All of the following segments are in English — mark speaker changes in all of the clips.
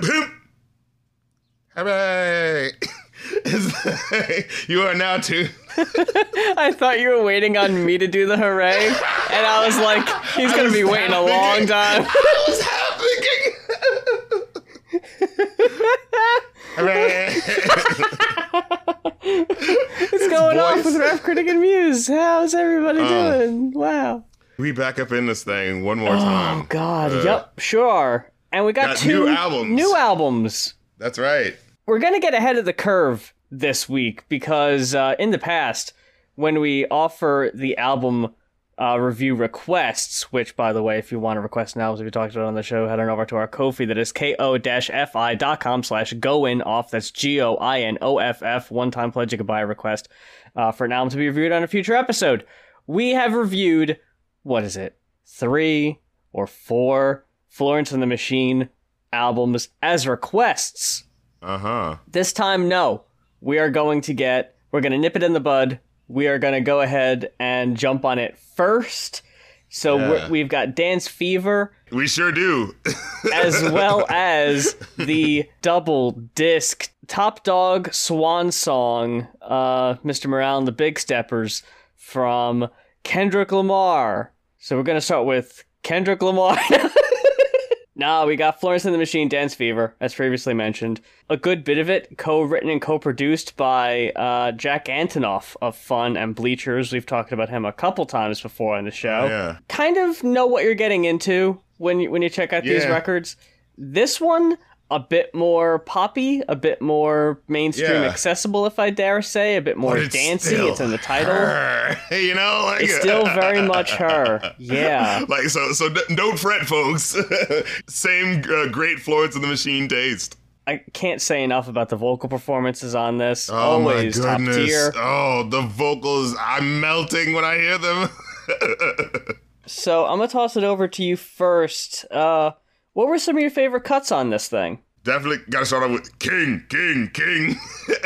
Speaker 1: Pimp, pimp. Hooray! you are now too.
Speaker 2: I thought you were waiting on me to do the hooray, and I was like, he's gonna be waiting a long time.
Speaker 1: I was half. Hooray!
Speaker 2: It's going off with Rap Critic and Mues. How's everybody
Speaker 1: Oh.
Speaker 2: doing? Wow.
Speaker 1: we back up in this thing one more
Speaker 2: Oh
Speaker 1: time.
Speaker 2: Oh God.
Speaker 1: Uh,
Speaker 2: yep. Sure. And we got,
Speaker 1: got
Speaker 2: two
Speaker 1: new albums.
Speaker 2: New albums.
Speaker 1: That's right.
Speaker 2: We're gonna get ahead of the curve this week because uh, in the past, when we offer the album uh, review requests, which by the way, if you want to request an album, if you talked about it on the show, head on over to our Ko-fi that is ko-fi.com slash off. That's G-O-I-N-O-F-F. One time pledge you can buy a request uh, for an album to be reviewed on a future episode. We have reviewed what is it? Three or four Florence and the Machine albums as requests.
Speaker 1: Uh huh.
Speaker 2: This time, no. We are going to get, we're going to nip it in the bud. We are going to go ahead and jump on it first. So
Speaker 1: Yeah.
Speaker 2: we've got Dance Fever
Speaker 1: We sure do.
Speaker 2: as well as the double disc Top Dog Swan Song, uh, Mr. Morale and the Big Steppers from Kendrick Lamar. So we're going to start with Kendrick Lamar. No, we got Florence and the Machine Dance Fever, as previously mentioned. A good bit of it co-written and co-produced by uh, Jack Antonoff of Fun and Bleachers. We've talked about him a couple times before on the show.
Speaker 1: yeah.
Speaker 2: Kind of know what you're getting into when you when you check out these records. This one a bit more poppy, a bit more mainstream
Speaker 1: Yeah.
Speaker 2: accessible, if I dare say, a bit more
Speaker 1: it's
Speaker 2: dancey. It's in the title.
Speaker 1: her, you know, like,
Speaker 2: It's still very much her. Yeah.
Speaker 1: like so. So don't fret, folks. Same uh, great Florence and the Machine taste.
Speaker 2: I can't say enough about the vocal performances on this.
Speaker 1: Oh
Speaker 2: Always
Speaker 1: my
Speaker 2: top tier.
Speaker 1: Oh, the vocals! I'm melting when I hear them.
Speaker 2: So I'm gonna toss it over to you first. Uh, what were some of your favorite cuts on this thing?
Speaker 1: Definitely got to start off with King, King, King.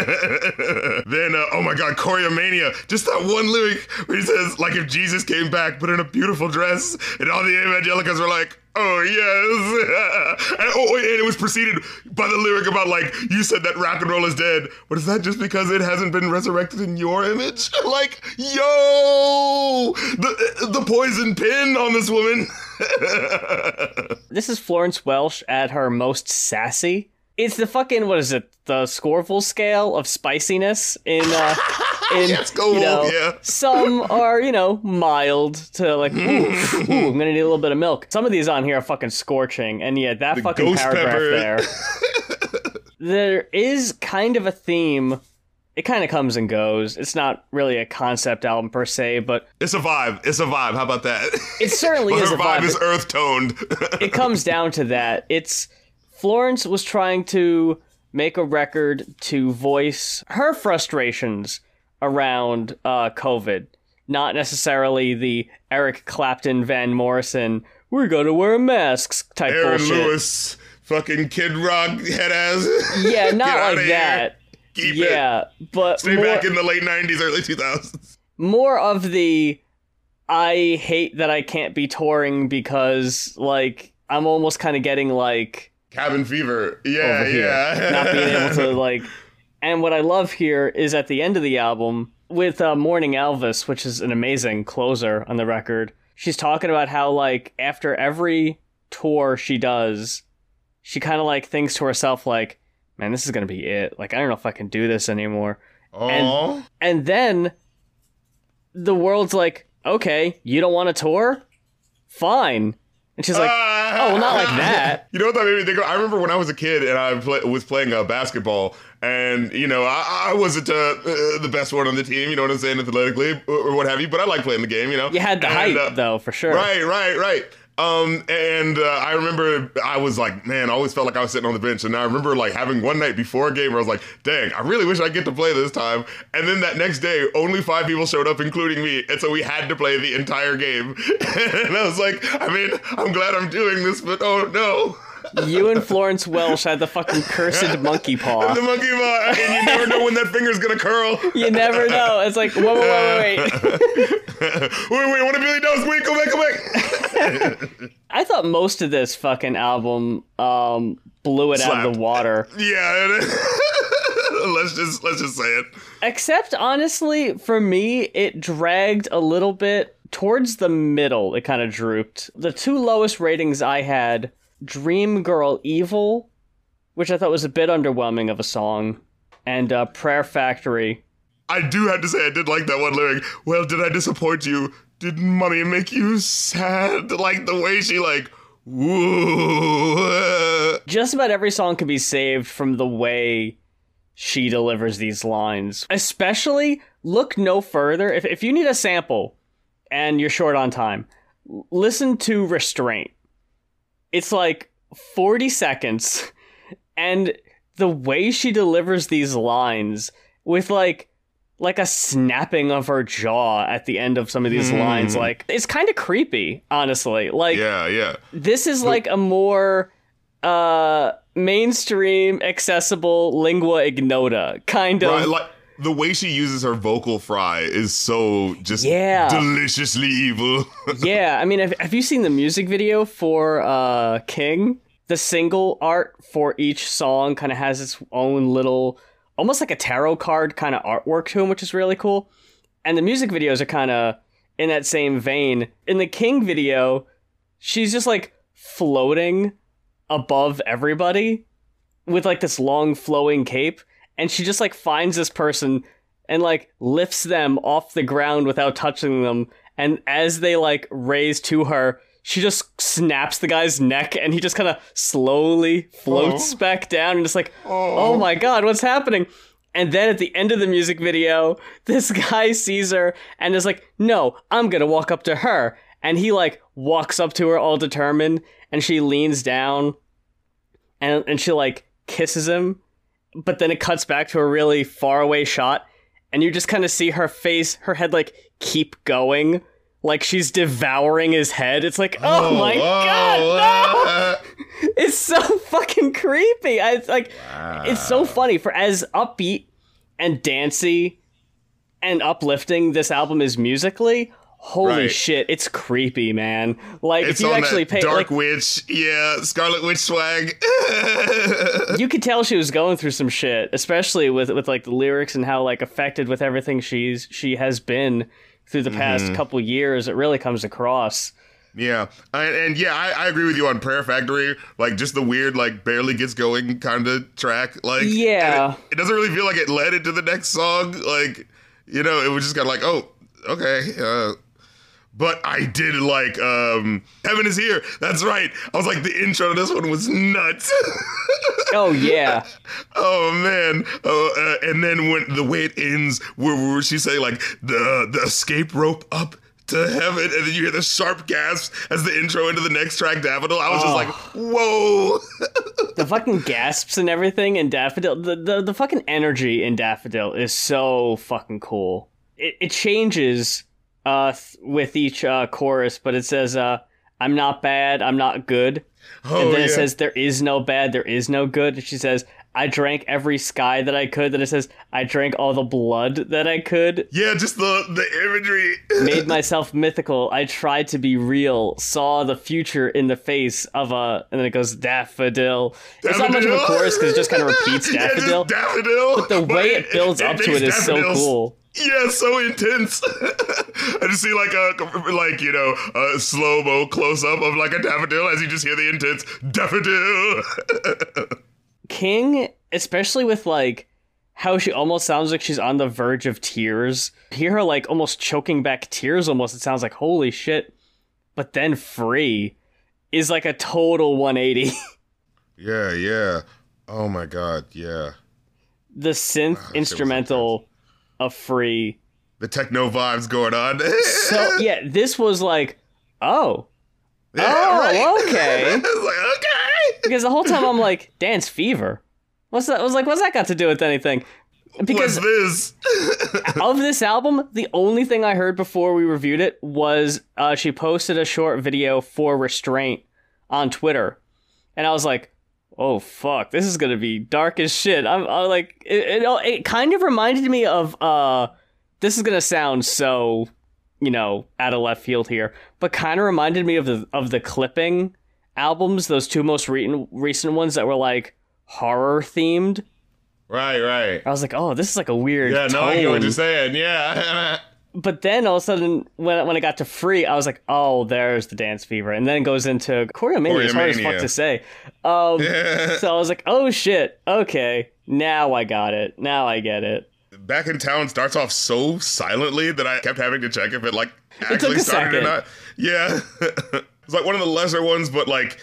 Speaker 1: then, uh, oh my God, Choreomania. Just that one lyric where he says, like, if Jesus came back, but in a beautiful dress, and all the evangelicals were like, oh yes. and, oh, and it was preceded by the lyric about, like, you said that rock and roll is dead, but is that just because it hasn't been resurrected in your image? like, yo, the the poison pin on this woman.
Speaker 2: This is Florence Welch at her most sassy. It's the fucking what is it? The Scoville scale of spiciness in uh in you know,
Speaker 1: yeah.
Speaker 2: some are, you know, mild to like ooh, ooh, I'm gonna need a little bit of milk. Some of these on here are fucking scorching, and yeah, that fucking paragraph
Speaker 1: pepper.
Speaker 2: there. there is kind of a theme. It kind of comes and goes. It's not really a concept album per se, but
Speaker 1: It's a vibe. It's a vibe. How about that?
Speaker 2: it certainly is
Speaker 1: her
Speaker 2: a
Speaker 1: vibe
Speaker 2: vibe.
Speaker 1: is earth toned.
Speaker 2: it comes down to that. It's Florence was trying to make a record to voice her frustrations around uh, COVID, not necessarily the Eric Clapton, Van Morrison, we're gonna wear masks type
Speaker 1: Aaron
Speaker 2: bullshit.
Speaker 1: Lewis, fucking Kid Rock head ass.
Speaker 2: Yeah, not like that.
Speaker 1: Keep it.
Speaker 2: yeah, but
Speaker 1: Stay
Speaker 2: more,
Speaker 1: back in the late '90s, early 2000s.
Speaker 2: more of the I hate that I can't be touring because like I'm almost kind of getting like
Speaker 1: Cabin Fever. Yeah,
Speaker 2: over here.
Speaker 1: yeah.
Speaker 2: Not being able to like. And what I love here is at the end of the album with uh, Morning Elvis, which is an amazing closer on the record. She's talking about how like after every tour she does, she kind of like thinks to herself like, "Man, this is gonna be it. Like I don't know if I can do this anymore."
Speaker 1: Aw.
Speaker 2: And then the world's like, "Okay, you don't want to tour? Fine." And she's like,
Speaker 1: Ah.
Speaker 2: "Oh, well, not like that."
Speaker 1: You know what that made me think of? I remember when I was a kid and I play, was playing uh, basketball, and you know I, I wasn't uh, uh, the best one on the team. You know what I'm saying, athletically or, or what have you. But I like playing the game. You know,
Speaker 2: You had the
Speaker 1: And,
Speaker 2: height
Speaker 1: uh,
Speaker 2: though, for sure.
Speaker 1: Right, right, right. Um, and uh, I remember I was like, man, I always felt like I was sitting on the bench. And I remember like having one night before a game where I was like, dang, I really wish I get to play this time. And then that next day, only five people showed up, including me. And so we had to play the entire game. and I was like, I mean, I'm glad I'm doing this, but oh no.
Speaker 2: you and Florence Welch had the fucking cursed monkey paw.
Speaker 1: The monkey paw, and you never know when that finger's gonna curl.
Speaker 2: You never know. It's like, whoa, whoa, whoa, wait,
Speaker 1: wait. wait, wait, what if Billy does? Wait, come back, come
Speaker 2: back. I thought most of this fucking album um, blew it Slapped. out of the water.
Speaker 1: Yeah. let's just let's just say it.
Speaker 2: Except honestly, for me, it dragged a little bit towards the middle. It kind of drooped. The two lowest ratings I had: Dream Girl Evil, which I thought was a bit underwhelming of a song, and uh, Prayer Factory.
Speaker 1: I do have to say I did like that one lyric. Well, did I disappoint you? Did mommy make you sad? Like the way she like. Woo.
Speaker 2: Just about every song can be saved from the way she delivers these lines. Especially, look no further. If, if you need a sample and you're short on time, listen to Restraint. It's like 40 seconds, and the way she delivers these lines with like like a snapping of her jaw at the end of some of these mm. lines like it's kind of creepy honestly. Like
Speaker 1: yeah yeah.
Speaker 2: this is like a more uh mainstream accessible lingua ignota kind of. Right,
Speaker 1: like the way she uses her vocal fry is so just yeah. deliciously evil.
Speaker 2: yeah, I mean, have, have you seen the music video for uh, King? The single art for each song kind of has its own little, almost like a tarot card kind of artwork to them, which is really cool. And the music videos are kind of in that same vein. In the King video, she's just like floating above everybody with like this long flowing cape and she just like finds this person and like lifts them off the ground without touching them and as they like raise to her she just snaps the guy's neck and he just kind of slowly floats oh. back down and just like oh. oh my god what's happening and then at the end of the music video this guy sees her and is like no i'm gonna walk up to her and he like walks up to her all determined and she leans down and and she like kisses him, but then it cuts back to a really far away shot, and you just kind of see her face, her head like keep going, like she's devouring his head. It's like, oh, oh my oh, god, no! it's so fucking creepy. I like, wow. it's so funny for as upbeat and dancey and uplifting this album is musically holy right. shit, it's creepy, man. Like it's if you actually pay
Speaker 1: Dark
Speaker 2: like,
Speaker 1: Witch, yeah, Scarlet Witch swag.
Speaker 2: you could tell she was going through some shit, especially with with like the lyrics and how like affected with everything she's she has been through the past mm-hmm. couple years. It really comes across.
Speaker 1: Yeah, and, and yeah, I, I, agree with you on Prayer Factory. Like just the weird, like barely gets going kind of track. Like
Speaker 2: yeah,
Speaker 1: it, it doesn't really feel like it led into the next song. Like you know, it was just kind of like, oh, okay, uh, but I did like um Heaven is Here. That's right. I was like the intro to this one was nuts.
Speaker 2: oh yeah.
Speaker 1: oh man. Oh, uh, and then when the way it ends, where, where she say like the the escape rope up to heaven, and then you hear the sharp gasps as the intro into the next track, Daffodil. I was oh. just like, whoa.
Speaker 2: the fucking gasps and everything in Daffodil. The, the the fucking energy in Daffodil is so fucking cool. It, it changes uh, with each uh, chorus, but it says, uh, "I'm not bad, I'm not good," oh, and then yeah. it says, "There is no bad, there is no good." And she says, "I drank every sky that I could." Then it says, "I drank all the blood that I could."
Speaker 1: Yeah, just the the imagery.
Speaker 2: Made myself mythical. I tried to be real. Saw the future in the face of a, and then it goes daffodil. daffodil? It's not much of a chorus because it just kind of repeats daffodil.
Speaker 1: Yeah, daffodil.
Speaker 2: But the way it builds it, up it to it is so cool.
Speaker 1: Yeah, so intense. I just see like a like you know a slow mo close up of like a daffodil as you just hear the intense daffodil.
Speaker 2: King, especially with like how she almost sounds like she's on the verge of tears. Hear her like almost choking back tears. Almost, it sounds like holy shit. But then free is like a total 180.
Speaker 1: yeah, yeah. Oh my god, yeah.
Speaker 2: The synth wow, instrumental a free.
Speaker 1: The techno vibes going on.
Speaker 2: so yeah, this was like, oh, yeah, oh, right? okay,
Speaker 1: like, okay.
Speaker 2: Because the whole time I'm like, dance fever. What's that? I was like, what's that got to do with anything?
Speaker 1: Because this
Speaker 2: of this album, the only thing I heard before we reviewed it was uh, she posted a short video for Restraint on Twitter, and I was like, "Oh fuck, this is gonna be dark as shit." I'm, I'm like, it, it, it kind of reminded me of uh, this is gonna sound so, you know, out of left field here, but kind of reminded me of the of the clipping albums, those two most recent recent ones that were like horror themed.
Speaker 1: Right, right.
Speaker 2: I was like, "Oh, this is like a weird."
Speaker 1: Yeah, no, I get what you're saying. Yeah.
Speaker 2: but then all of a sudden, when when I got to free, I was like, "Oh, there's the dance fever," and then it goes into choreomania. It's hard as fuck to say. Um, so I was like, "Oh shit, okay, now I got it. Now I get it."
Speaker 1: Back in Town starts off so silently that I kept having to check if it like actually
Speaker 2: a
Speaker 1: started
Speaker 2: second.
Speaker 1: or not. Yeah. it's like one of the lesser ones, but like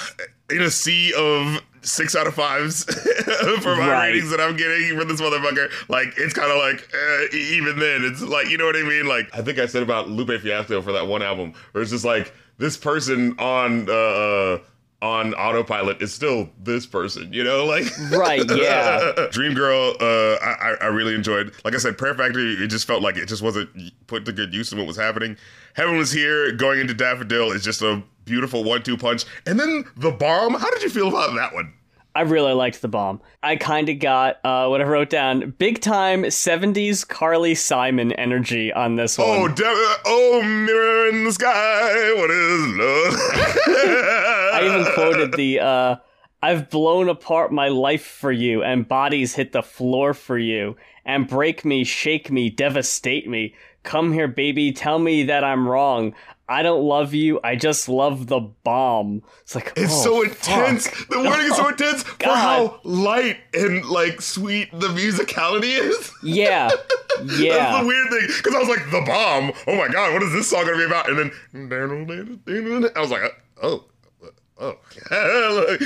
Speaker 1: in a sea of six out of fives for my
Speaker 2: Right.
Speaker 1: ratings that I'm getting for this motherfucker. Like it's kind of like uh, e- even then, it's like you know what I mean. Like I think I said about Lupe Fiasco for that one album, where it's just like this person on uh, uh on autopilot is still this person, you know, like
Speaker 2: Right, yeah.
Speaker 1: Dream Girl, uh, I, I- really enjoyed. Like I said, Prayer Factory, it just felt like it just wasn't put to good use in what was happening. Heaven was here, going into Daffodil is just a beautiful one-two punch. And then the bomb. How did you feel about that one?
Speaker 2: I really liked the bomb. I kind of got uh, what I wrote down: big time '70s Carly Simon energy on this one.
Speaker 1: Oh, de- oh, mirror in the sky. What is love?
Speaker 2: I even quoted the uh I've blown apart my life for you and bodies hit the floor for you and break me, shake me, devastate me. Come here, baby, tell me that I'm wrong. I don't love you. I just love the bomb. It's like
Speaker 1: It's
Speaker 2: oh,
Speaker 1: so intense.
Speaker 2: fuck.
Speaker 1: The wording is so oh, intense for how light and like sweet the musicality is.
Speaker 2: Yeah.
Speaker 1: That's
Speaker 2: Yeah.
Speaker 1: the weird thing. Because I was like, the bomb. Oh my god, what is this song gonna be about? And then I was like, oh, oh.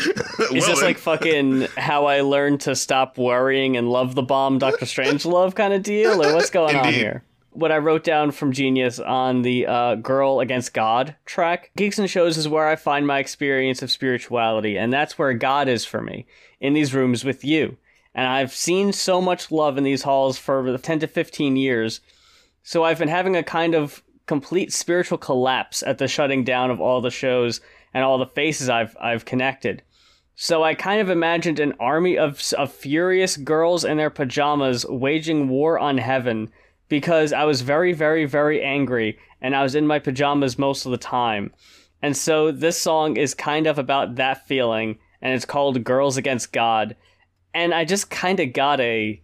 Speaker 2: Is this like fucking how I learned to stop worrying and love the bomb, Doctor Strangelove kind of deal, or what's going on here? What I wrote down from Genius on the uh, "Girl Against God" track, Geeks and Shows is where I find my experience of spirituality, and that's where God is for me in these rooms with you. And I've seen so much love in these halls for ten to fifteen years, so I've been having a kind of complete spiritual collapse at the shutting down of all the shows and all the faces I've I've connected. So I kind of imagined an army of of furious girls in their pajamas waging war on heaven because I was very very very angry and I was in my pajamas most of the time. And so this song is kind of about that feeling and it's called Girls Against God. And I just kind of got a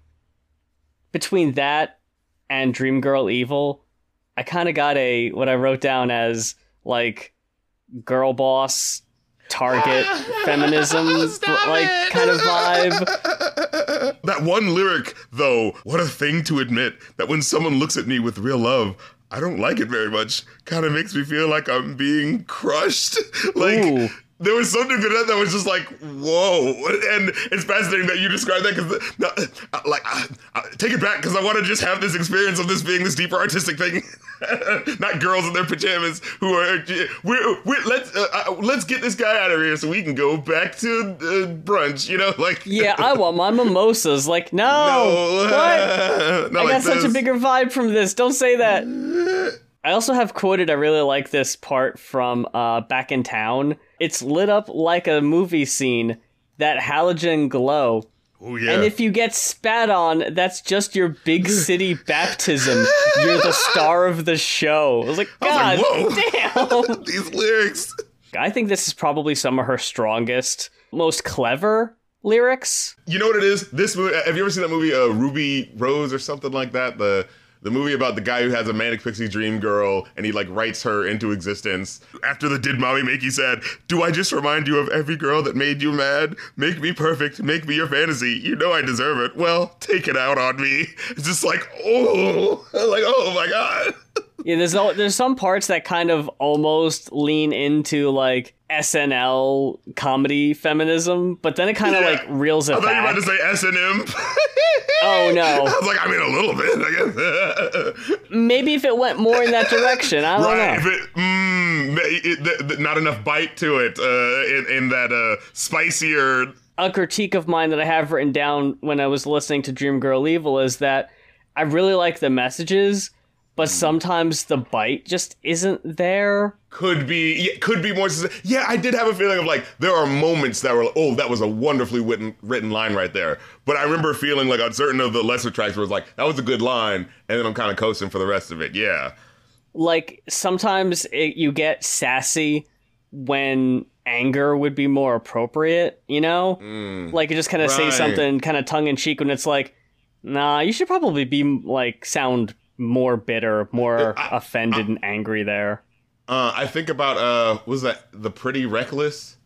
Speaker 2: between that and Dream Girl Evil, I kind of got a what I wrote down as like girl boss target feminism oh, like kind of vibe.
Speaker 1: That one lyric, though, what a thing to admit that when someone looks at me with real love, I don't like it very much. Kind of makes me feel like I'm being crushed. like
Speaker 2: Ooh.
Speaker 1: There was something to that that was just like, whoa. And it's fascinating that you describe that because, no, uh, like, uh, uh, take it back because I want to just have this experience of this being this deeper artistic thing, not girls in their pajamas who are. We're, we're, let's uh, let's get this guy out of here so we can go back to uh, brunch. You know, like
Speaker 2: Yeah, I want my mimosas. Like, no,
Speaker 1: no,
Speaker 2: what? I
Speaker 1: like
Speaker 2: got such a bigger vibe from this. Don't say that. I also have quoted. I really like this part from uh, Back in Town. It's lit up like a movie scene. That halogen glow.
Speaker 1: Oh yeah.
Speaker 2: And if you get spat on, that's just your big city baptism. You're the star of the show. I was like, God
Speaker 1: was like,
Speaker 2: damn.
Speaker 1: These lyrics.
Speaker 2: I think this is probably some of her strongest, most clever lyrics.
Speaker 1: You know what it is? This movie. Have you ever seen that movie, uh, Ruby Rose or something like that? The the movie about the guy who has a manic pixie dream girl and he like writes her into existence. After the "Did Mommy Make You Sad?" Do I just remind you of every girl that made you mad? Make me perfect. Make me your fantasy. You know I deserve it. Well, take it out on me. It's just like oh, like oh my god.
Speaker 2: Yeah, there's al- there's some parts that kind of almost lean into like SNL comedy feminism, but then it kind of
Speaker 1: Yeah.
Speaker 2: like reels it
Speaker 1: I thought you were
Speaker 2: back.
Speaker 1: about to say SNM.
Speaker 2: Oh, no.
Speaker 1: I was like, I mean, a little bit, I guess.
Speaker 2: Maybe if it went more in that direction, I don't
Speaker 1: Right,
Speaker 2: know.
Speaker 1: if it, mm, it, th- th- not enough bite to it uh, in, in that uh, spicier.
Speaker 2: a critique of mine that I have written down when I was listening to Dream Girl Evil is that I really like the messages, but mm. sometimes the bite just isn't there.
Speaker 1: could be yeah, could be more yeah i did have a feeling of like there are moments that were like, oh that was a wonderfully written written line right there. But i remember feeling like on certain of the lesser tracks where it was like that was a good line and then i'm kind of coasting for the rest of it yeah.
Speaker 2: Like sometimes it, you get sassy when anger would be more appropriate, you know? Mm. like you just kind of say something kind of tongue in cheek when it's like, nah, you should probably be like sound more bitter, more
Speaker 1: I-
Speaker 2: offended and angry there.
Speaker 1: uh i think about uh was that the pretty reckless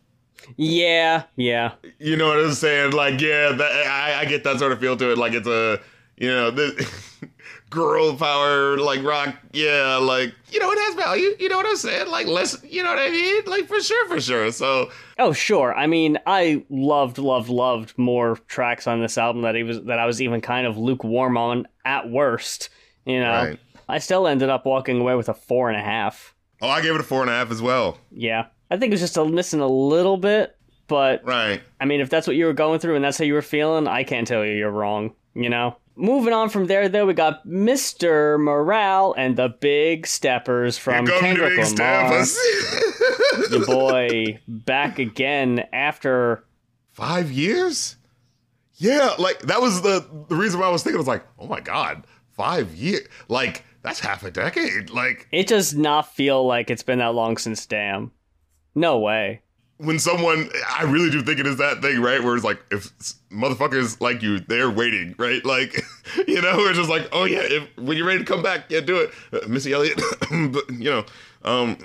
Speaker 2: Yeah, yeah.
Speaker 1: you know what i'm saying like yeah that, I, I get that sort of feel to it like it's a you know the girl power like rock yeah like you know it has value you know what i'm saying like less you know what i mean like for sure for sure so
Speaker 2: Oh, sure. I mean, I loved, loved, loved more tracks on this album that he was that I was even kind of lukewarm on at worst. You know,
Speaker 1: Right.
Speaker 2: I still ended up walking away with a four and a half.
Speaker 1: oh i gave it a four and a half as well
Speaker 2: Yeah, I think it was just a, missing a little bit, but
Speaker 1: right
Speaker 2: I mean, if that's what you were going through and that's how you were feeling, I can't tell you you're wrong. You know. Moving on from there, though, we got Mr. Morale and the Big Steppers from Kendrick Lamar. Your boy back again after
Speaker 1: Five years? Yeah, like that was the the reason why I was thinking. I was like, oh my god, five years? Like that's half a decade. Like
Speaker 2: It does not feel like it's been that long since Damn. No way.
Speaker 1: when someone, I really do think it is that thing, right? Where it's like, if motherfuckers like you, they're waiting, right? Like, you know, it's just like, oh yeah, if when you're ready to come back, yeah, do it, uh, Missy Elliott. but you know, um,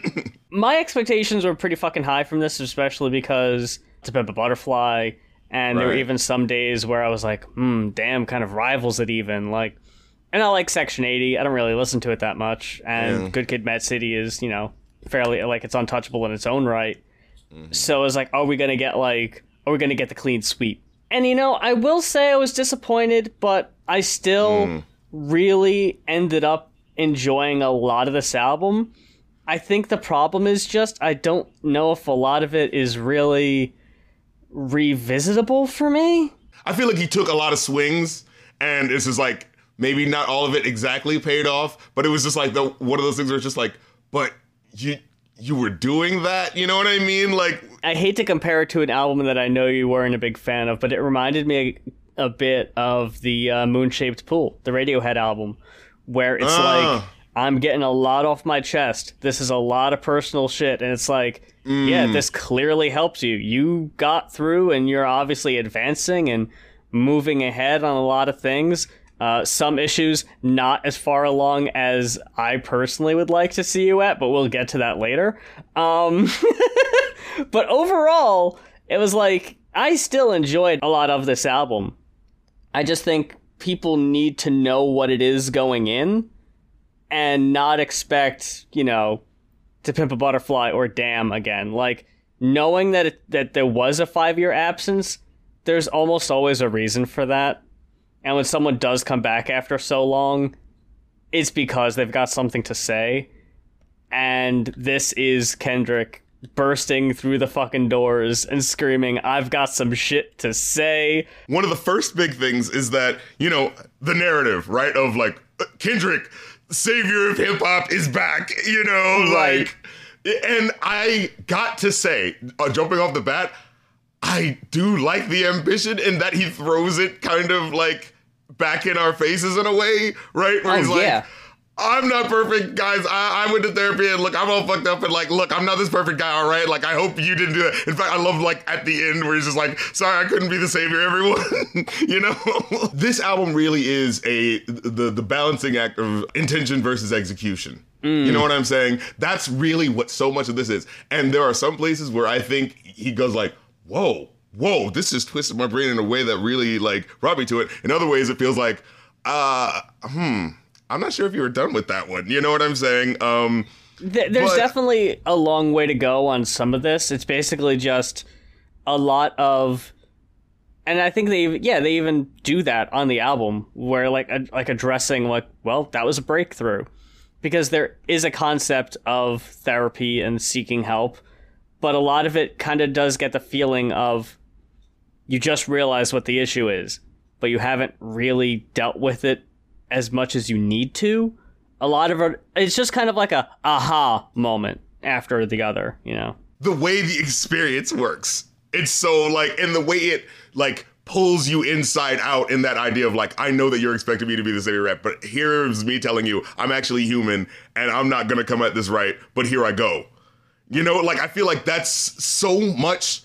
Speaker 2: My expectations were pretty fucking high from this, especially because it's a bit of a butterfly, and there were even some days where I was like, hmm, damn, kind of rivals it even. Like, and I like Section 80. I don't really listen to it that much, and
Speaker 1: Yeah.
Speaker 2: Good Kid, Mad City is, you know, fairly like it's untouchable in its own right. Mm-hmm. So it was like, are we gonna get like, are we gonna get the clean sweep? And you know, I will say I was disappointed, but I still mm-hmm. really ended up enjoying a lot of this album. I think the problem is just I don't know if a lot of it is really revisitable for me.
Speaker 1: I feel like he took a lot of swings, and it's just like maybe not all of it exactly paid off, but it was just like the one of those things where it's just like, but you you were doing that, you know what I mean? Like,
Speaker 2: I hate to compare it to an album that I know you weren't a big fan of, but it reminded me a, a bit of the uh, Moon Shaped Pool, the Radiohead album, where it's
Speaker 1: Ah.
Speaker 2: like I'm getting a lot off my chest. This is a lot of personal shit, and it's like, yeah, this clearly helps you. You got through, and you're obviously advancing and moving ahead on a lot of things. Uh, some issues not as far along as I personally would like to see you at, but we'll get to that later. Um, but overall, it was like I still enjoyed a lot of this album. I just think people need to know what it is going in and not expect, you know, to pimp a butterfly or damn again. Like knowing that it, that there was a 5-year absence, there's almost always a reason for that. And when someone does come back after so long, it's because they've got something to say. And this is Kendrick bursting through the fucking doors and screaming, I've got some shit to say.
Speaker 1: one of the first big things is that you know the narrative, right? Of like Kendrick, savior of hip hop, is back. You know,
Speaker 2: Right.
Speaker 1: like, and I got to say, uh, jumping off the bat, I do like the ambition in that he throws it kind of like back in our faces in a way, right? Where
Speaker 2: Oh,
Speaker 1: he's like.
Speaker 2: yeah.
Speaker 1: I'm not perfect, guys. I, I went to therapy and look, I'm all fucked up and like, look, I'm not this perfect guy, all right? Like, I hope you didn't do that. In fact, I love like at the end where he's just like, sorry, I couldn't be the savior, everyone. you know, this album really is a the the balancing act of intention versus execution. You know mm. what I'm saying? That's really what so much of this is. And there are some places where I think he goes like, whoa, whoa, this just twisted my brain in a way that really like brought me to it. In other ways, it feels like, uh, hmm. I'm not sure if you were done with that one. You know what I'm saying? Um,
Speaker 2: Th- there's
Speaker 1: But-
Speaker 2: definitely a long way to go on some of this. It's basically just a lot of, and I think they, yeah, they even do that on the album, where like, a, like addressing like, well, that was a breakthrough, because there is a concept of therapy and seeking help, but a lot of it kind of does get the feeling of, you just realize what the issue is, but you haven't really dealt with it as much as you need to. a lot of it, it's just kind of like a aha moment after the other, you know.
Speaker 1: The way the experience works, it's so like, and the way it like pulls you inside out in that idea of like, I know that you're expecting me to be the savior rep, but here's me telling you I'm actually human and I'm not gonna come at this right, but here I go. You know, like I feel like that's so much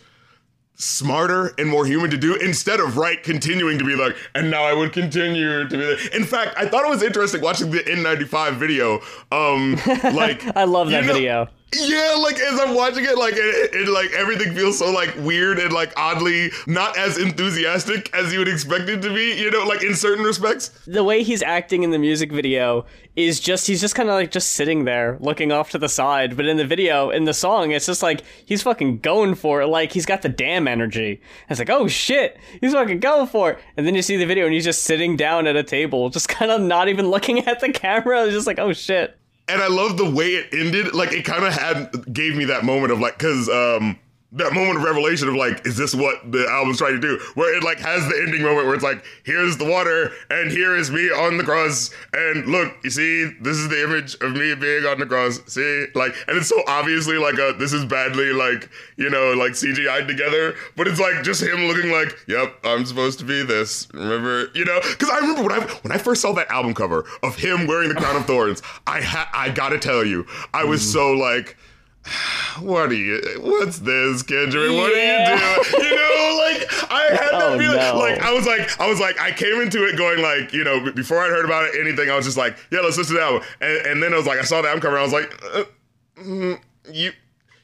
Speaker 1: smarter and more human to do instead of right continuing to be like and now i would continue to be like. in fact i thought it was interesting watching the n95 video um like
Speaker 2: I love that
Speaker 1: you know-
Speaker 2: video.
Speaker 1: Yeah, like as I'm watching it, like it, it, like everything feels so like weird and like oddly not as enthusiastic as you would expect it to be. You know, like in certain respects.
Speaker 2: The way he's acting in the music video is just he's just kind of like just sitting there looking off to the side, but in the video, in the song, it's just like he's fucking going for it. Like he's got the damn energy. It's like, oh shit, he's fucking going for it. And then you see the video and he's just sitting down at a table, just kind of not even looking at the camera. It's just like, oh shit.
Speaker 1: And I love the way it ended. Like it kind of had gave me that moment of like, cause um that moment of revelation of like, is this what the album's trying to do? Where it like has the ending moment where it's like, here's the water and here is me on the cross. And look, you see, this is the image of me being on the cross. See, like, and it's so obviously like a this is badly like you know like CGI'd together, but it's like just him looking like, yep, I'm supposed to be this. Remember, you know? Because I remember when I when I first saw that album cover of him wearing the crown of thorns, I ha- I gotta tell you, I was mm. so like what are you what's this kendrick what
Speaker 2: Yeah.
Speaker 1: are you doing you know like i had that
Speaker 2: Oh,
Speaker 1: feeling
Speaker 2: no.
Speaker 1: like i was like i was like i came into it going like you know before i'd heard about it anything i was just like yeah let's listen to that one and, and then i was like i saw the album cover and i was like uh, mm, you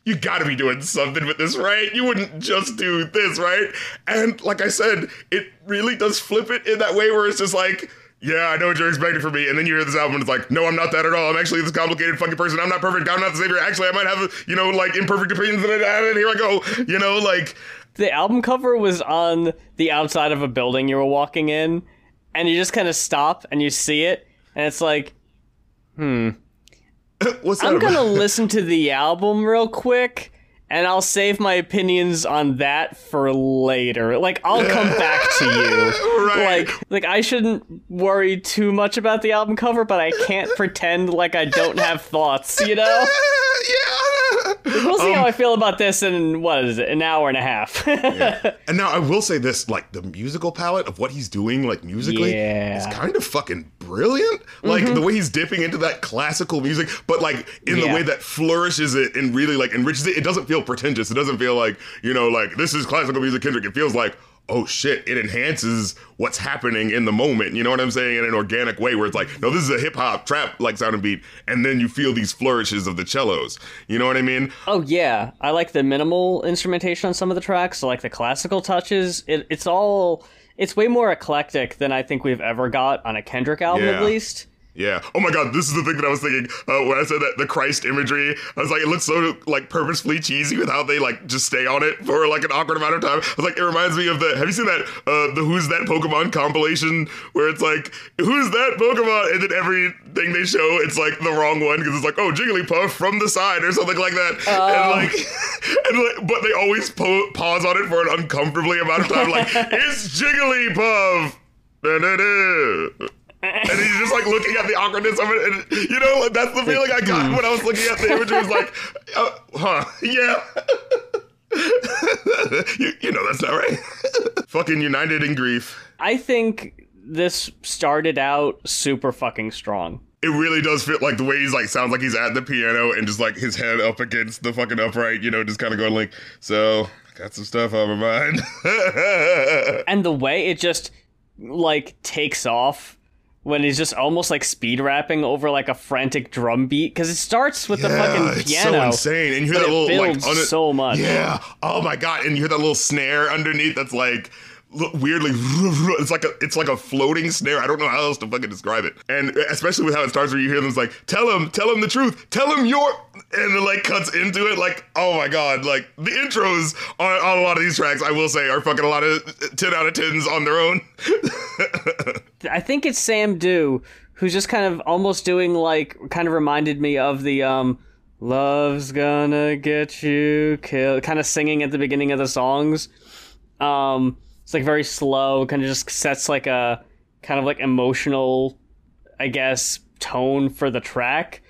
Speaker 1: you gotta be doing something with this, right? You wouldn't just do this, right? And like I said, it really does flip it in that way where it's just like, yeah, I know what you're expecting from me. And then you hear this album and it's like, no, I'm not that at all. I'm actually this complicated fucking person. I'm not perfect. I'm not the savior. Actually, I might have, you know, like imperfect opinions and and here I go. You know, like,
Speaker 2: the album cover was on the outside of a building you were walking in, and you just kind of stop and you see it, and it's like, hmm.
Speaker 1: what's that
Speaker 2: I'm gonna listen to the album real quick, and I'll save my opinions on that for later. Like I'll come back to you.
Speaker 1: Right.
Speaker 2: Like, like I shouldn't worry too much about the album cover, but I can't pretend like I don't have thoughts. You know.
Speaker 1: yeah.
Speaker 2: We'll see how I um, feel about this in what is it, an hour and a half.
Speaker 1: And now I will say this, like the musical palette of what he's doing, like musically,
Speaker 2: Yeah.
Speaker 1: is kind of fucking brilliant. Like mm-hmm. the way he's dipping into that classical music, but like in the way that flourishes it and really like enriches it. It doesn't feel pretentious. It doesn't feel like, you know, like this is classical music Kendrick. It feels like, oh shit, it enhances what's happening in the moment. You know what I'm saying? In an organic way where it's like, no, this is a hip hop trap like sound and beat, and then you feel these flourishes of the cellos. You know what I mean?
Speaker 2: Oh yeah, I like the minimal instrumentation on some of the tracks. So like the classical touches, it, it's all it's way more eclectic than I think we've ever got on a Kendrick album,
Speaker 1: Yeah.
Speaker 2: at least.
Speaker 1: Yeah. Oh my God, this is the thing that I was thinking uh, when I said that the Christ imagery. I was like, it looks so like purposefully cheesy with how they like just stay on it for like an awkward amount of time. I was like, it reminds me of the. Have you seen that uh, the Who's That Pokemon compilation where it's like Who's that Pokemon, and then everything they show it's like the wrong one because it's like oh Jigglypuff from the side or something like that, and like and like but they always po- pause on it for an uncomfortably amount of time like it's Jigglypuff. Da-da-da. And he's just like looking at the awkwardness of it, and you know, like, that's the feeling I got when I was looking at the image. imagery. Was like, uh, huh, yeah. you, you know that's not right. fucking united in grief.
Speaker 2: I think this started out super fucking strong.
Speaker 1: It really does fit like the way he's like sounds like he's at the piano and just like his head up against the fucking upright, you know, just kind of going like, so got some stuff on my mind.
Speaker 2: And the way it just like takes off when he's just almost like speed rapping over like a frantic drum beat because it starts with the fucking
Speaker 1: it's
Speaker 2: piano.
Speaker 1: so insane. And you hear that
Speaker 2: it
Speaker 1: little like un-
Speaker 2: so much.
Speaker 1: Yeah. Oh my god. And you hear that little snare underneath that's like weirdly it's like a it's like a floating snare. I don't know how else to fucking describe it. And especially with how it starts where you hear them it's like, tell him, tell him the truth, tell him your and it like cuts into it like oh my god like the intros on, on a lot of these tracks I will say are fucking a lot of 10 out of 10s on their own
Speaker 2: I think it's Sam Dew who's just kind of almost doing like kind of reminded me of the um love's gonna get you killed kind of singing at the beginning of the songs. Um it's like very slow, kind of just sets like a kind of like emotional I guess tone for the track,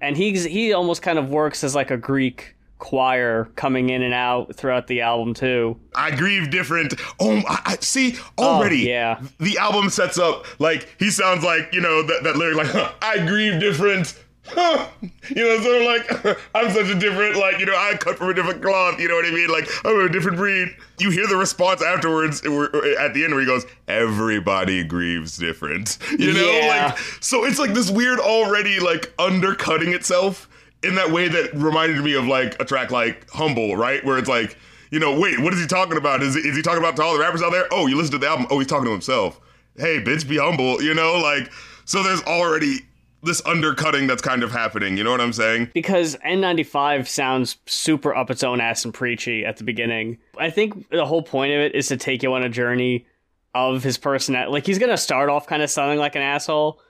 Speaker 2: and he's he almost kind of works as like a Greek choir coming in and out throughout the album too.
Speaker 1: I grieve different. Oh, I, I see already.
Speaker 2: Oh, yeah.
Speaker 1: The album sets up like he sounds like you know that, that lyric like huh, I grieve different. Huh. You know, so like I'm such a different like you know I cut from a different cloth. You know what I mean? Like I'm a different breed. You hear the response afterwards uh, at the end where he goes, "Everybody grieves different." You know,
Speaker 2: Yeah.
Speaker 1: like so it's like this weird already like undercutting itself in that way that reminded me of like a track like Humble, right? Where it's like, you know, wait, what is he talking about? Is, is he talking about to all the rappers out there? Oh, you listen to the album. Oh, he's talking to himself. Hey, bitch, be humble, you know? Like, so there's already this undercutting that's kind of happening. You know what I'm saying?
Speaker 2: because N95 sounds super up its own ass and preachy at the beginning. I think the whole point of it is to take you on a journey of his personality. Like he's gonna start off kind of sounding like an asshole,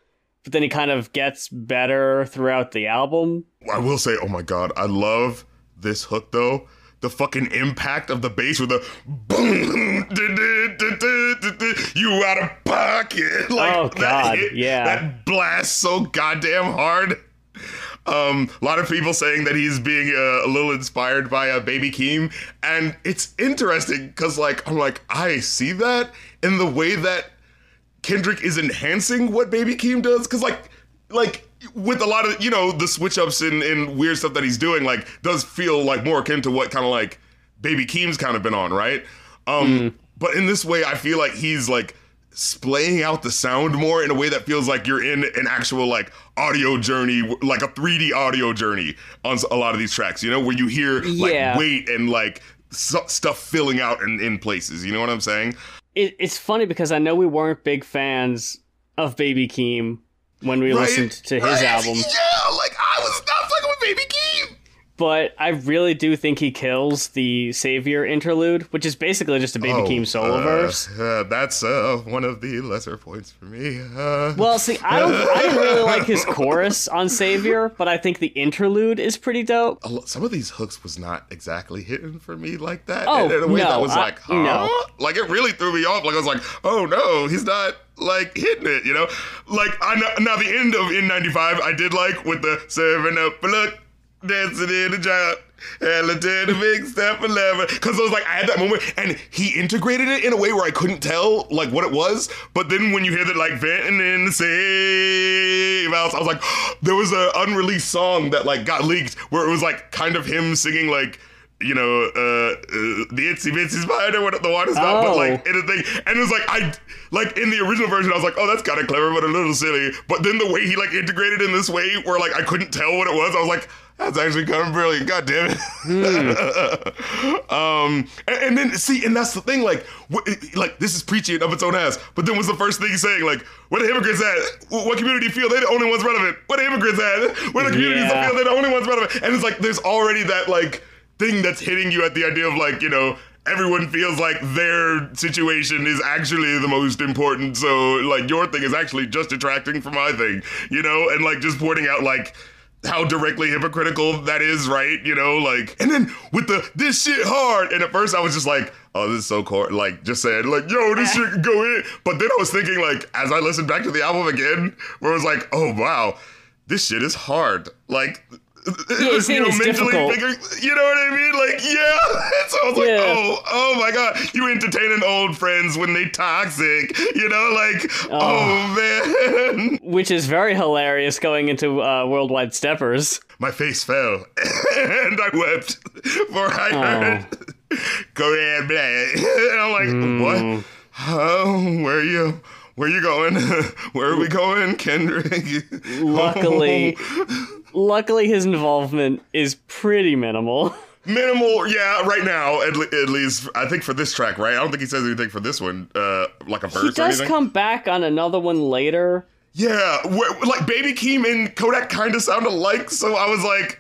Speaker 2: but then he kind of gets better throughout the album.
Speaker 1: I will say, oh my god, I love this hook though. The fucking impact of the bass with the boom, you out of pocket. Like
Speaker 2: Oh,
Speaker 1: that
Speaker 2: God,
Speaker 1: hit-
Speaker 2: yeah.
Speaker 1: that blast so goddamn hard. Um, a lot of people saying that he's being uh, a little inspired by uh, Baby Keem, and it's interesting because, like, I'm like, I see that in the way that Kendrick is enhancing what Baby Keem does, because, like, like with a lot of you know the switch ups and, and weird stuff that he's doing, like, does feel like more akin to what kind of like Baby Keem's kind of been on, right? Um, but in this way, I feel like he's like splaying out the sound more in a way that feels like you're in an actual like audio journey, like a 3D audio journey on a lot of these tracks. You know, where you hear like
Speaker 2: Yeah.
Speaker 1: weight and like stuff filling out in, in places. You know what I'm saying?
Speaker 2: It, it's funny because I know we weren't big fans of Baby Keem when we listened to his
Speaker 1: Right?
Speaker 2: album,
Speaker 1: Yeah, like I was not fucking with Baby Keem.
Speaker 2: But I really do think he kills the Savior interlude, which is basically just a Baby Keem solo
Speaker 1: uh,
Speaker 2: verse.
Speaker 1: uh, that's uh, one of the lesser points for me. Uh,
Speaker 2: Well, see, I don't, I didn't really like his chorus on Savior, but I think the interlude is pretty dope.
Speaker 1: some of these hooks was not exactly hitting for me like that.
Speaker 2: Oh,
Speaker 1: in, in a way
Speaker 2: no,
Speaker 1: that was
Speaker 2: I-
Speaker 1: like, huh?
Speaker 2: no.
Speaker 1: Like it really threw me off. Like I was like, oh no, he's not like hitting it. You know, like I know, now the end of N95 I did like with the serving up look, dancing in the. Hella did a big step eleven because I was like I had that moment and he integrated it in a way where I couldn't tell like what it was but then when you hear that like venting in the same house I was like there was an unreleased song that like got leaked where it was like kind of him singing like you know, uh, uh the itsy bitsy spider, what the water's not, but
Speaker 2: Oh.
Speaker 1: like in a thing, and it was like I, like in the original version, I was like, oh, that's kind of clever, but a little silly. But then the way he like integrated in this way, where like I couldn't tell what it was, I was like, that's actually kind of brilliant. God damn it. um, and, and then see, and that's the thing, like, what, like this is preaching of its own ass. But then was the first thing he's saying, like, where the hypocrites at? What community feel they're the only ones relevant? Where the hypocrites at? Where the communities
Speaker 2: Yeah.
Speaker 1: feel they're the only ones relevant? And it's like there's already that like thing that's hitting you at the idea of like you know everyone feels like their situation is actually the most important so like your thing is actually just detracting from my thing you know and like just pointing out like how directly hypocritical that is right? You know like and then with the this shit hard. And at first i was just like oh this is so cool like just saying like yo this shit can go in. But then i was thinking like as i listened back to the album again where it was like oh wow this shit is hard. Like
Speaker 2: you're saying it's difficult.
Speaker 1: figuring, you know what I mean? Like, yeah. So I was like,
Speaker 2: Yeah.
Speaker 1: oh, oh my god, you entertaining old friends when they toxic, you know? Like, oh, man,
Speaker 2: which is very hilarious going into uh, Worldwide Steppers.
Speaker 1: my face fell and I wept for I heard Kodak Black, and I'm like, what? Oh, where are you? Where are you going? Where are we going, Kendrick?
Speaker 2: Luckily, luckily his involvement is pretty minimal.
Speaker 1: Minimal, yeah, right now, at, le- at least, I think for this track, right? I don't think he says anything for this one, uh, like a verse
Speaker 2: He does come back on another one later.
Speaker 1: yeah, where, like Baby Keem and Kodak kind of sound alike, so I was like,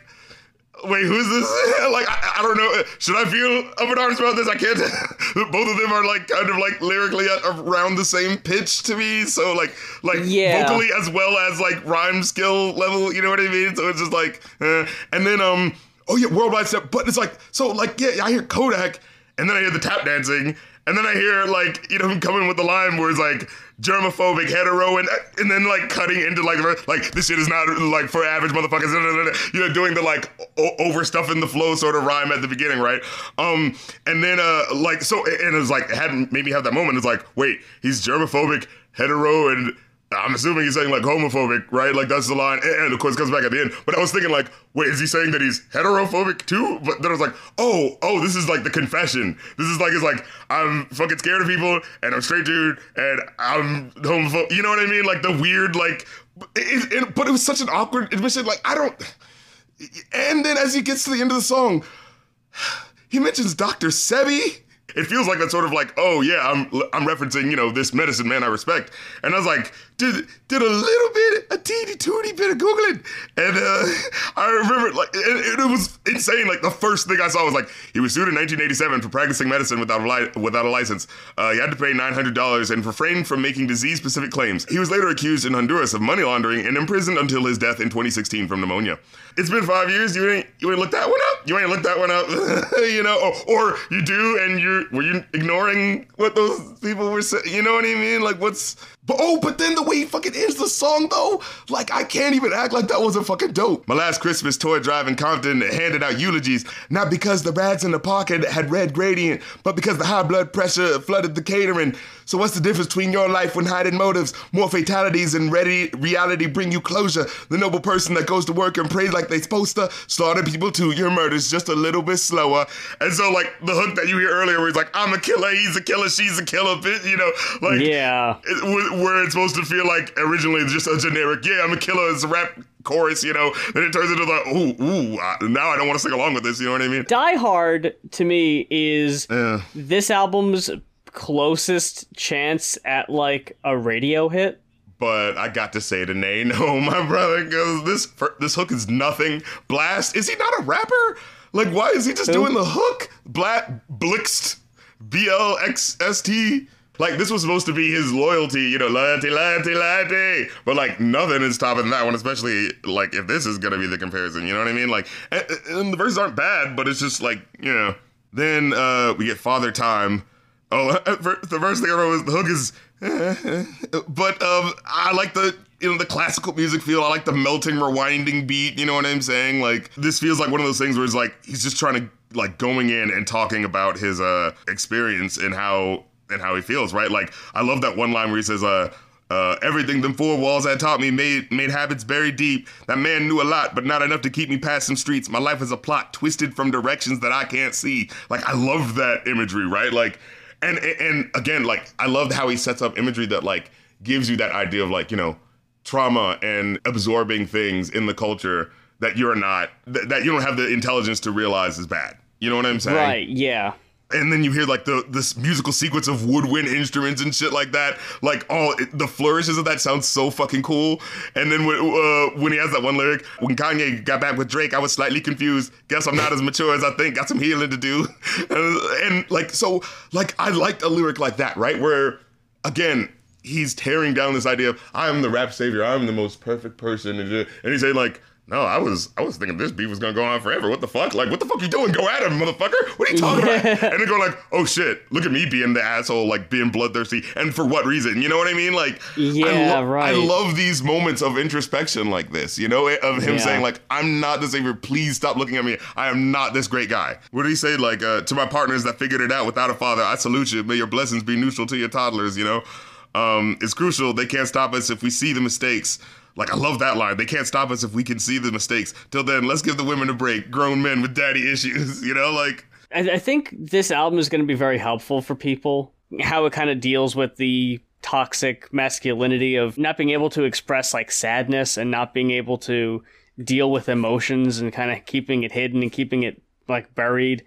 Speaker 1: wait, who's this? like, I, I don't know. Should I feel up in arms about this? I can't. Both of them are like kind of like lyrically at around the same pitch to me, so like, like
Speaker 2: Yeah.
Speaker 1: vocally as well as like rhyme skill level, you know what I mean? So it's just like, uh, and then um, oh yeah, worldwide step, but it's like so like yeah, I hear Kodak, and then I hear the tap dancing, And then I hear like you know him coming with the line where it's like germophobic hetero and and then like cutting into like like this shit is not like for average motherfuckers you know doing the like o- over stuff in the flow sort of rhyme at the beginning right? Um and then uh like so and it was like it hadn't maybe have that moment. It's like wait he's germophobic hetero and I'm assuming he's saying like homophobic, right? Like that's the line, and of course comes back at the end. But I was thinking like, wait, is he saying that he's heterophobic too? But then I was like, oh, oh, this is like the confession. This is like it's like I'm fucking scared of people, and I'm straight dude, and I'm homophobic. You know what I mean? Like the weird like, it, it, but it was such an awkward admission. Like I don't. And then as he gets to the end of the song, he mentions Dr. Sebi it feels like that's sort of like, oh yeah, I'm I'm referencing you know this medicine man I respect, and I was like, did did a little bit, a teeny toony bit of googling, and uh, I remember like it, it, was insane. Like the first thing I saw was like he was sued in 1987 for practicing medicine without a li- without a license. Uh, he had to pay nine hundred dollars and refrained from making disease specific claims. He was later accused in Honduras of money laundering and imprisoned until his death in 2016 from pneumonia. It's been five years. You ain't you ain't looked that one up. You ain't looked that one up. you know, or, or you do, and you're were you ignoring what those people were saying? You know what I mean? Like what's but oh, but then the way he fucking ends the song though, like I can't even act like that wasn't fucking dope. My last Christmas toy drive in Compton handed out eulogies, not because the rats in the pocket had red gradient, but because the high blood pressure flooded the catering. So what's the difference between your life when hiding motives, more fatalities and ready reality bring you closure? The noble person that goes to work and prays like they supposed to, slaughter people too. Your murder's just a little bit slower. And so like the hook that you hear earlier where he's like, I'm a killer, he's a killer, she's a killer, bitch, you know, like
Speaker 2: yeah.
Speaker 1: It, where it's supposed to feel like originally just a generic, yeah, I'm a killer, it's a rap chorus, you know, then it turns into the, ooh, ooh, now I don't want to sing along with this, you know what I mean?
Speaker 2: Die Hard, to me, is yeah. this album's closest chance at, like, a radio hit.
Speaker 1: But I got to say to Nay, no, my brother, because this this hook is nothing. Blast, is he not a rapper? Like, why is he just Who? doing the hook? Blat, Blixt, B L X S T. Like this was supposed to be his loyalty, you know, loyalty, loyalty, loyalty. But like nothing is topping that one, especially like if this is gonna be the comparison. You know what I mean? Like, and, and the verses aren't bad, but it's just like you know. Then uh we get Father Time. Oh, the first thing I wrote was the hook is, but um, I like the you know the classical music feel. I like the melting, rewinding beat. You know what I'm saying? Like this feels like one of those things where it's like he's just trying to like going in and talking about his uh experience and how and how he feels, right? Like I love that one line where he says, uh, uh, everything them four walls had taught me made made habits very deep. That man knew a lot, but not enough to keep me past some streets. My life is a plot twisted from directions that I can't see. Like I love that imagery, right? Like, and and again, like I love how he sets up imagery that like gives you that idea of like you know trauma and absorbing things in the culture that you're not that you don't have the intelligence to realize is bad. You know what I'm saying?
Speaker 2: Right. Yeah
Speaker 1: and then you hear like the this musical sequence of woodwind instruments and shit like that. Like all it, the flourishes of that sound so fucking cool. And then when uh, when he has that one lyric, when Kanye got back with Drake, I was slightly confused. Guess I'm not as mature as I think. Got some healing to do. and, and like so, like I liked a lyric like that, right? Where again. He's tearing down this idea of I'm the rap savior. I'm the most perfect person, and he's saying like, no, I was I was thinking this beef was gonna go on forever. What the fuck? Like, what the fuck you doing? Go at him, motherfucker! What are you talking about? And then go like, oh shit, look at me being the asshole, like being bloodthirsty, and for what reason? You know what I mean? Like,
Speaker 2: yeah,
Speaker 1: I
Speaker 2: lo- right.
Speaker 1: I love these moments of introspection like this. You know, of him yeah. saying like, I'm not the savior. Please stop looking at me. I am not this great guy. What did he say? Like, uh, to my partners that figured it out without a father, I salute you. May your blessings be neutral to your toddlers. You know, um, it's crucial. They can't stop us if we see the mistakes. Like, I love that line. They can't stop us if we can see the mistakes. Till then, let's give the women a break. Grown men with daddy issues, you know? Like,
Speaker 2: I, I think this album is going to be very helpful for people. How it kind of deals with the toxic masculinity of not being able to express like sadness and not being able to deal with emotions and kind of keeping it hidden and keeping it like buried.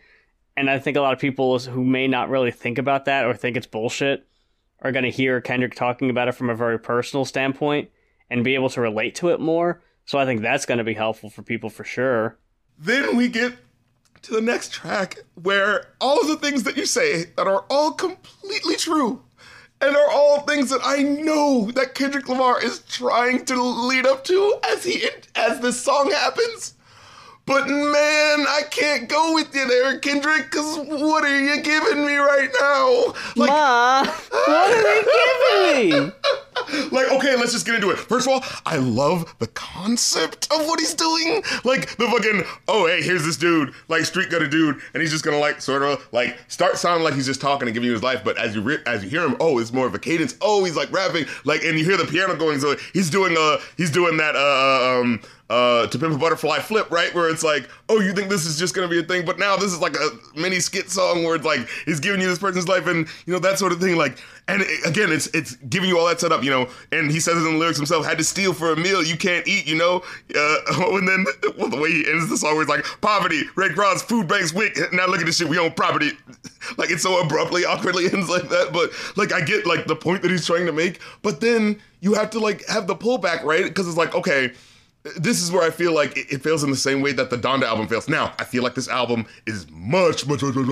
Speaker 2: And I think a lot of people who may not really think about that or think it's bullshit are going to hear Kendrick talking about it from a very personal standpoint and be able to relate to it more. So I think that's going to be helpful for people for sure.
Speaker 1: Then we get to the next track where all of the things that you say that are all completely true and are all things that I know that Kendrick Lamar is trying to lead up to as he as this song happens. But man, I can't go with you there, Kendrick, because what are you giving me right now? Like,
Speaker 2: Ma, what are they giving me?
Speaker 1: like, okay, let's just get into it. First of all, I love the concept of what he's doing. Like the fucking, oh hey, here's this dude, like street gutted dude, and he's just gonna like sort of like start sounding like he's just talking and giving you his life, but as you re- as you hear him, oh, it's more of a cadence. Oh, he's like rapping, like, and you hear the piano going. So he's doing uh he's doing that uh um uh, to Pimp a Butterfly flip, right? Where it's like, oh, you think this is just gonna be a thing, but now this is like a mini skit song where it's like he's giving you this person's life and you know that sort of thing. Like, and again, it's it's giving you all that setup, you know. And he says it in the lyrics himself: "Had to steal for a meal, you can't eat," you know. Uh, and then well, the way he ends the song, it's like, "Poverty, Red Cross, food banks, WIC. Now look at this shit, we own property." like it's so abruptly, awkwardly ends like that. But like I get like the point that he's trying to make, but then you have to like have the pullback, right? Because it's like, okay this is where I feel like it, fails in the same way that the Donda album fails. Now, I feel like this album is much, much, much, much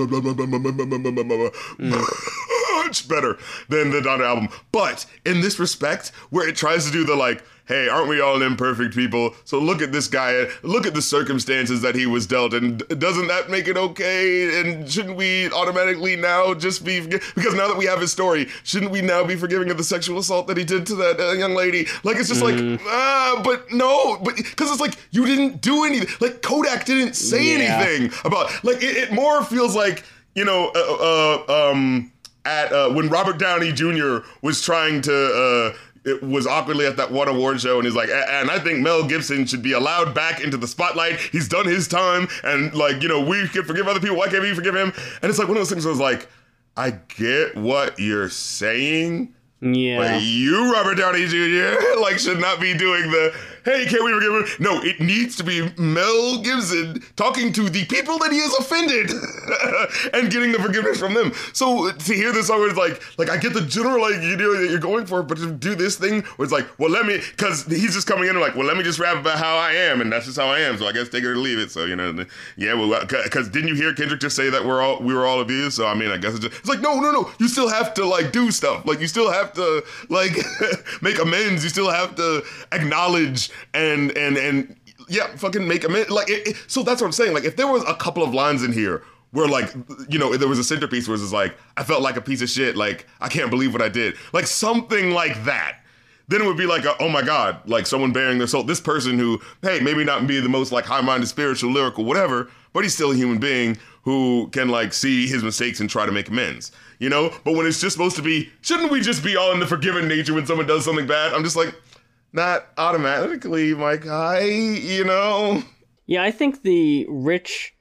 Speaker 1: better than the Donda album. But in this respect, where it tries to do the like, hey, aren't we all imperfect people? So look at this guy, look at the circumstances that he was dealt, and doesn't that make it okay? And shouldn't we automatically now just be because now that we have his story, shouldn't we now be forgiving of the sexual assault that he did to that uh, young lady? Like it's just mm. like ah, but no, but because it's like you didn't do anything. Like Kodak didn't say yeah. anything about like it, it, more feels like you know uh, uh, um at uh, when Robert Downey Jr. was trying to uh, it was awkwardly at that one award show, and he's like, and I think Mel Gibson should be allowed back into the spotlight. He's done his time, and like, you know, we can forgive other people. Why can't we forgive him? And it's like one of those things. Where I was like, I get what you're saying.
Speaker 2: Yeah.
Speaker 1: But you, Robert Downey Jr., like, should not be doing the hey, can we forgive him? No, it needs to be Mel Gibson talking to the people that he has offended and getting the forgiveness from them. So to hear this song, it's like, like I get the general like you know that you're going for, but to do this thing where it's like, well, let me, because he's just coming in and like, well, let me just rap about how I am, and that's just how I am. So I guess take it or leave it. So you know, yeah, well, uh, because didn't you hear Kendrick just say that we're all we were all abused? So I mean, I guess it's, just, it's like, no, no, no, you still have to like do stuff. Like you still have to like make amends. You still have to acknowledge and and and yeah, fucking make a minute. Like, it, it, so that's what I'm saying. Like, if there was a couple of lines in here where, like, you know, there was a centerpiece where it's like, I felt like a piece of shit. Like, I can't believe what I did. Like something like that. Then it would be like, a, oh my god, like someone bearing their soul. This person who, hey, maybe not be the most like high-minded, spiritual, lyrical, whatever, but he's still a human being who can like see his mistakes and try to make amends. You know. But when it's just supposed to be, shouldn't we just be all in the forgiving nature when someone does something bad? I'm just like not automatically my guy, you know?
Speaker 2: Yeah, I think the rich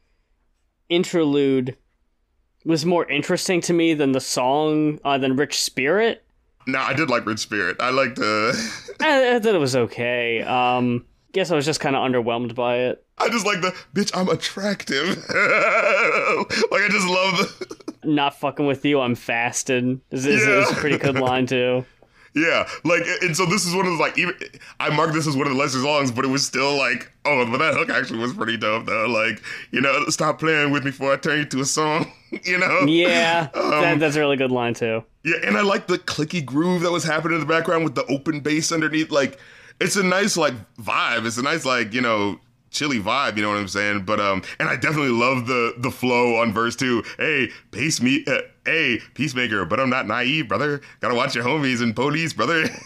Speaker 2: interlude was more interesting to me than the song, uh, than Rich Spirit.
Speaker 1: No, I did like Rich Spirit. I liked uh
Speaker 2: I, I thought it was okay. Um guess I was just kind of underwhelmed by it.
Speaker 1: I just like the bitch. I'm attractive. like I just love the.
Speaker 2: Not fucking with you. I'm fasted. Is, is, yeah. is a pretty good line too.
Speaker 1: Yeah, like, and so this is one of the like, even I marked this as one of the lesser songs, but it was still like, oh, but that hook actually was pretty dope though. Like, you know, stop playing with me before I turn you to a song. you know?
Speaker 2: Yeah, um, that, that's a really good line too.
Speaker 1: Yeah, and I like the clicky groove that was happening in the background with the open bass underneath. Like, it's a nice like vibe. It's a nice like you know chilly vibe, you know what I'm saying? But um, and I definitely love the the flow on verse two. Hey, pace me, uh, hey, peacemaker, but I'm not naive, brother. Gotta watch your homies and police, brother.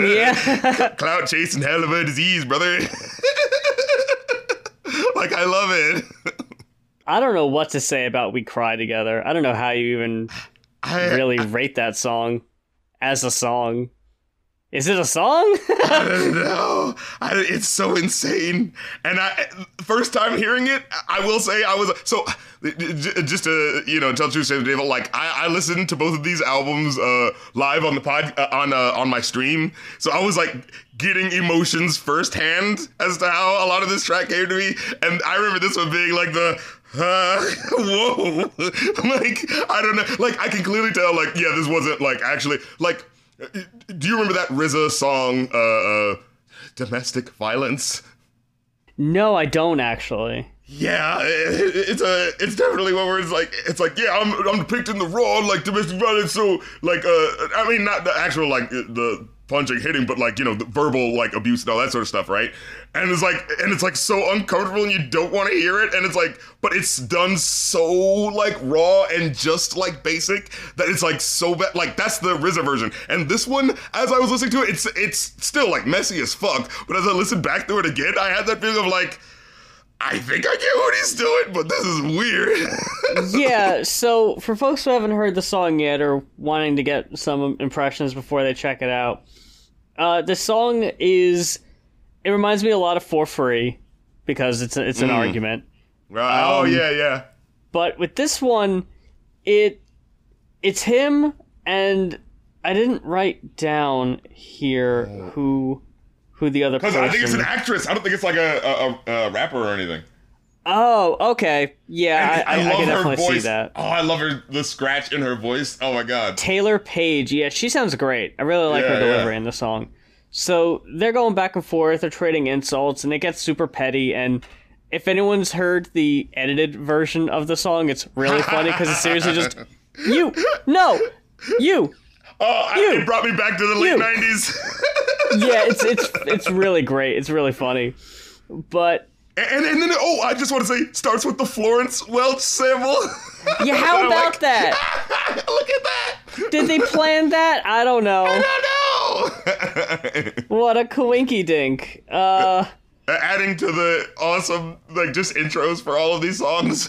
Speaker 2: Yeah,
Speaker 1: cloud chasing hell of a disease, brother. like I love it.
Speaker 2: I don't know what to say about "We Cry Together." I don't know how you even I, really I, rate that song as a song. Is it a song?
Speaker 1: I don't know. I, it's so insane. And I first time hearing it, I will say I was so just to you know tell truth, say David. Like I, I listened to both of these albums uh, live on the pod uh, on uh, on my stream, so I was like getting emotions firsthand as to how a lot of this track came to me. And I remember this one being like the uh, whoa, like I don't know, like I can clearly tell, like yeah, this wasn't like actually like do you remember that RZA song, uh, uh, "Domestic Violence"?
Speaker 2: No, I don't actually.
Speaker 1: Yeah, it, it's a, it's definitely one where it's like, it's like, yeah, I'm, I'm depicting the raw like domestic violence. So, like, uh, I mean, not the actual like the punching, hitting, but like you know, the verbal like abuse and all that sort of stuff, right? And it's like, and it's like so uncomfortable, and you don't want to hear it, and it's like, but it's done so like raw and just like basic that it's like so bad. Like that's the RZA version, and this one, as I was listening to it, it's it's still like messy as fuck. But as I listened back through it again, I had that feeling of like. I think I get what he's doing, but this is weird.
Speaker 2: yeah, so for folks who haven't heard the song yet or wanting to get some impressions before they check it out, uh, the song is it reminds me a lot of For Free because it's a, it's an argument.
Speaker 1: Right. oh
Speaker 2: Um,
Speaker 1: yeah, yeah.
Speaker 2: But with this one, it it's him and I didn't write down here who who the other person.
Speaker 1: I think it's an actress. I don't think it's like a, a, a, rapper or anything.
Speaker 2: Oh, okay. Yeah, I, I, I
Speaker 1: love
Speaker 2: can
Speaker 1: her voice.
Speaker 2: see that.
Speaker 1: Oh, I love her the scratch in her voice. Oh my god.
Speaker 2: Taylour Paige. Yeah, she sounds great. I really like
Speaker 1: Yeah,
Speaker 2: her delivery
Speaker 1: yeah.
Speaker 2: in the song. So they're going back and forth. They're trading insults, and it gets super petty. And if anyone's heard the edited version of the song, it's really funny because it's seriously just you, no, you.
Speaker 1: Oh,
Speaker 2: You.
Speaker 1: it brought me back to the late nineties.
Speaker 2: Yeah, it's it's it's really great. It's really funny, but
Speaker 1: and and then oh, I just want to say, starts with the Florence Welch sample.
Speaker 2: yeah, how about
Speaker 1: like-
Speaker 2: that?
Speaker 1: Look at that.
Speaker 2: Did they plan that? I don't know.
Speaker 1: I don't know.
Speaker 2: What a coinky dink. Uh.
Speaker 1: Adding to the awesome like just intros for all of these songs.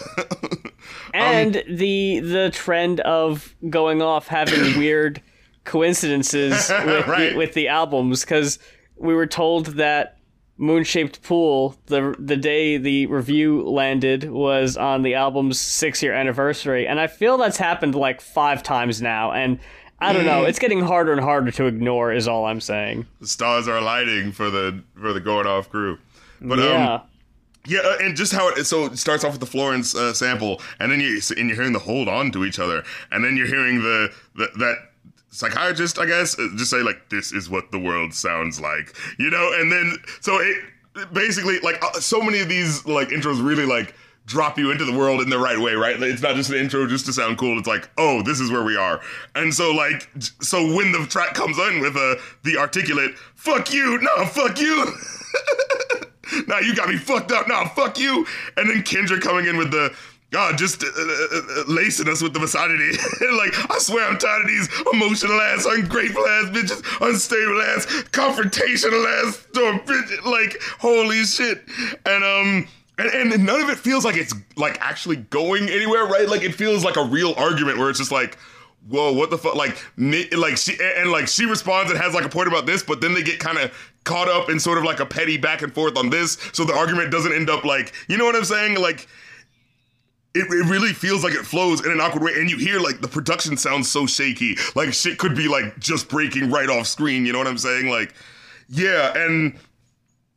Speaker 2: and the the trend of going off having weird coincidences with,
Speaker 1: Right.
Speaker 2: the, with the albums because we were told that Moon Shaped Pool the the day the review landed was on the album's six year anniversary and I feel that's happened like five times now and I don't know. It's getting harder and harder to ignore is all I'm saying.
Speaker 1: The stars are lighting for the for the going off crew. But
Speaker 2: yeah.
Speaker 1: um Yeah, uh, and just how it so it starts off with the Florence uh, sample, and then you and you're hearing the hold on to each other, and then you're hearing the, the that psychiatrist, I guess, uh, just say like, "This is what the world sounds like," you know, and then so it basically like uh, so many of these like intros really like drop you into the world in the right way, right? It's not just an intro just to sound cool. It's like, oh, this is where we are, and so like, so when the track comes in with uh, the articulate "fuck you," no, fuck you. nah, you got me fucked up. Nah, fuck you. And then Kendrick coming in with the, God, just uh, uh, uh, lacing us with the misogyny. like, I swear I'm tired of these emotional ass, ungrateful ass bitches, unstable ass, confrontational ass, bitch. Like, holy shit. And, um, and, and none of it feels like it's like actually going anywhere, right? Like it feels like a real argument where it's just like, whoa, what the fuck? Like, like she and, like she responds and has like a point about this, but then they get kind of caught up in sort of like a petty back and forth on this, so the argument doesn't end up like, you know what I'm saying? Like, it, it really feels like it flows in an awkward way, and you hear like the production sounds so shaky, like shit could be like just breaking right off screen. You know what I'm saying? Like, yeah, and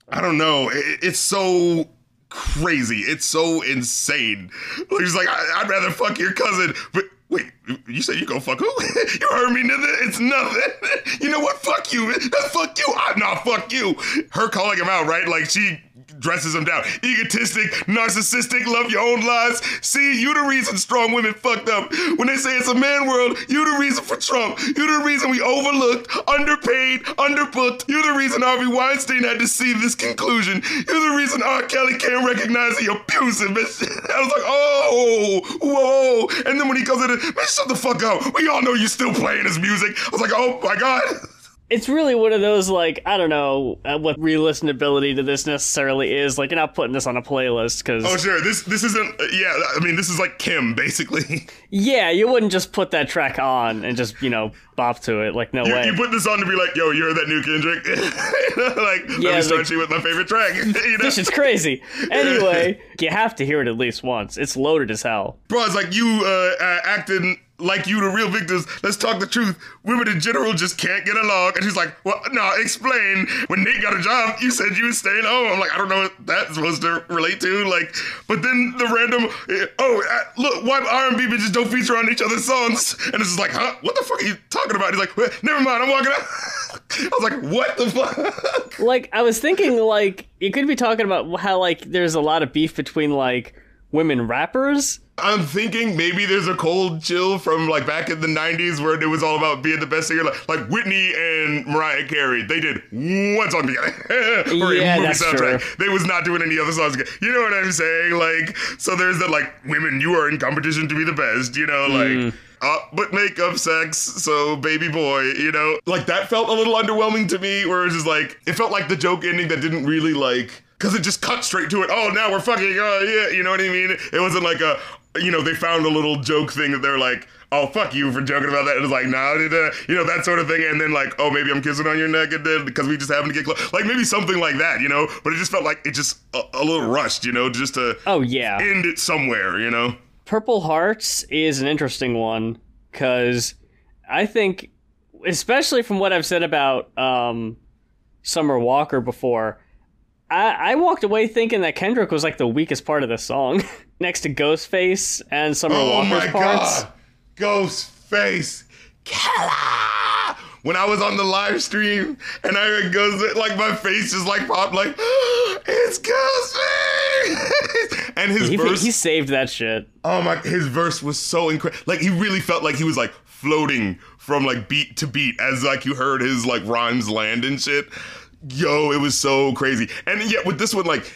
Speaker 1: I don't know, it, it's so crazy, it's so insane. He's like, I, I'd rather fuck your cousin, but. Wait, you said you go fuck who? you heard me, nigga. It's nothing. You know what? Fuck you. Fuck you. I'm not fuck you. Her calling him out, right? Like she dresses him down. Egotistic, narcissistic, love your own lies. See, you the reason strong women fucked up. When they say it's a man world, you the reason for Trump. You the reason we overlooked, underpaid, underbooked. You the reason Harvey Weinstein had to see this conclusion. You're the reason R. Kelly can't recognize the abusive. Shit. I was like, oh, whoa. And then when he comes in, man, shut the fuck up. We all know you still playing his music. I was like, oh my god.
Speaker 2: It's really one of those like I don't know uh, what re-listenability to this necessarily is. Like you're not putting this on a playlist because
Speaker 1: Oh sure, this this isn't. Yeah, I mean this is like Kim basically.
Speaker 2: yeah, you wouldn't just put that track on and just you know bop to it. Like no
Speaker 1: You,
Speaker 2: way.
Speaker 1: you put this on to be like, yo, you're that new Kendrick? like, let
Speaker 2: Yeah,
Speaker 1: me start you with my favorite track. you know?
Speaker 2: this is crazy. Anyway, you have to hear it at least once. It's loaded as hell.
Speaker 1: Bro, it's like you uh, uh, acting like you the real victims. Let's talk the truth. Women in general just can't get along. And she's like, well, no, explain. When Nate got a job, you said you was staying home. I'm like, I don't know what that's supposed to relate to. Like, but then the random, uh, oh, uh, look, why R&B bitches don't feature on each other's songs? And it's just like, huh? What the fuck are you talking about? He's like, well, never mind, I'm walking out. I was like, what the fuck?
Speaker 2: Like I was thinking, like you could be talking about how like there's a lot of beef between like women rappers,
Speaker 1: I'm thinking maybe there's a cold chill from like back in the 90s where it was all about being the best singer. Like, like Whitney and Mariah Carey, they did one song together. for a movie
Speaker 2: that's
Speaker 1: soundtrack.
Speaker 2: true.
Speaker 1: They was not doing any other songs together. You know what I'm saying? Like, so there's that like, women, you are in competition to be the best, you know, like.
Speaker 2: Mm.
Speaker 1: Uh, but makeup sex, so baby boy, you know, like that felt a little underwhelming to me. Where it's just like it felt like the joke ending that didn't really like because it just cut straight to it. Oh, now we're fucking. Oh yeah, you know what I mean? It wasn't like a you know they found a little joke thing that they're like. Oh fuck you for joking about that. And it's like nah, da, da, you know that sort of thing. And then like, oh maybe I'm kissing on your neck, and then because we just happen to get close, like maybe something like that, you know. But it just felt like it just a, a little rushed, you know, just to
Speaker 2: Oh yeah.
Speaker 1: end it somewhere, you know.
Speaker 2: Purple Hearts is an interesting one because I think, especially from what I've said about um, Summer Walker before, I, I walked away thinking that Kendrick was like the weakest part of the song, next to Ghostface and Summer
Speaker 1: Oh
Speaker 2: Walker's
Speaker 1: my
Speaker 2: parts.
Speaker 1: god. Ghostface Killah. When I was on the live stream and I heard Ghost like my face just like popped like it's Ghostface and his
Speaker 2: He,
Speaker 1: verse
Speaker 2: he saved that shit.
Speaker 1: Oh my his verse was so incredible. Like he really felt like he was like floating from like beat to beat as like you heard his like rhymes land and shit. Yo, it was so crazy. And yet with this one like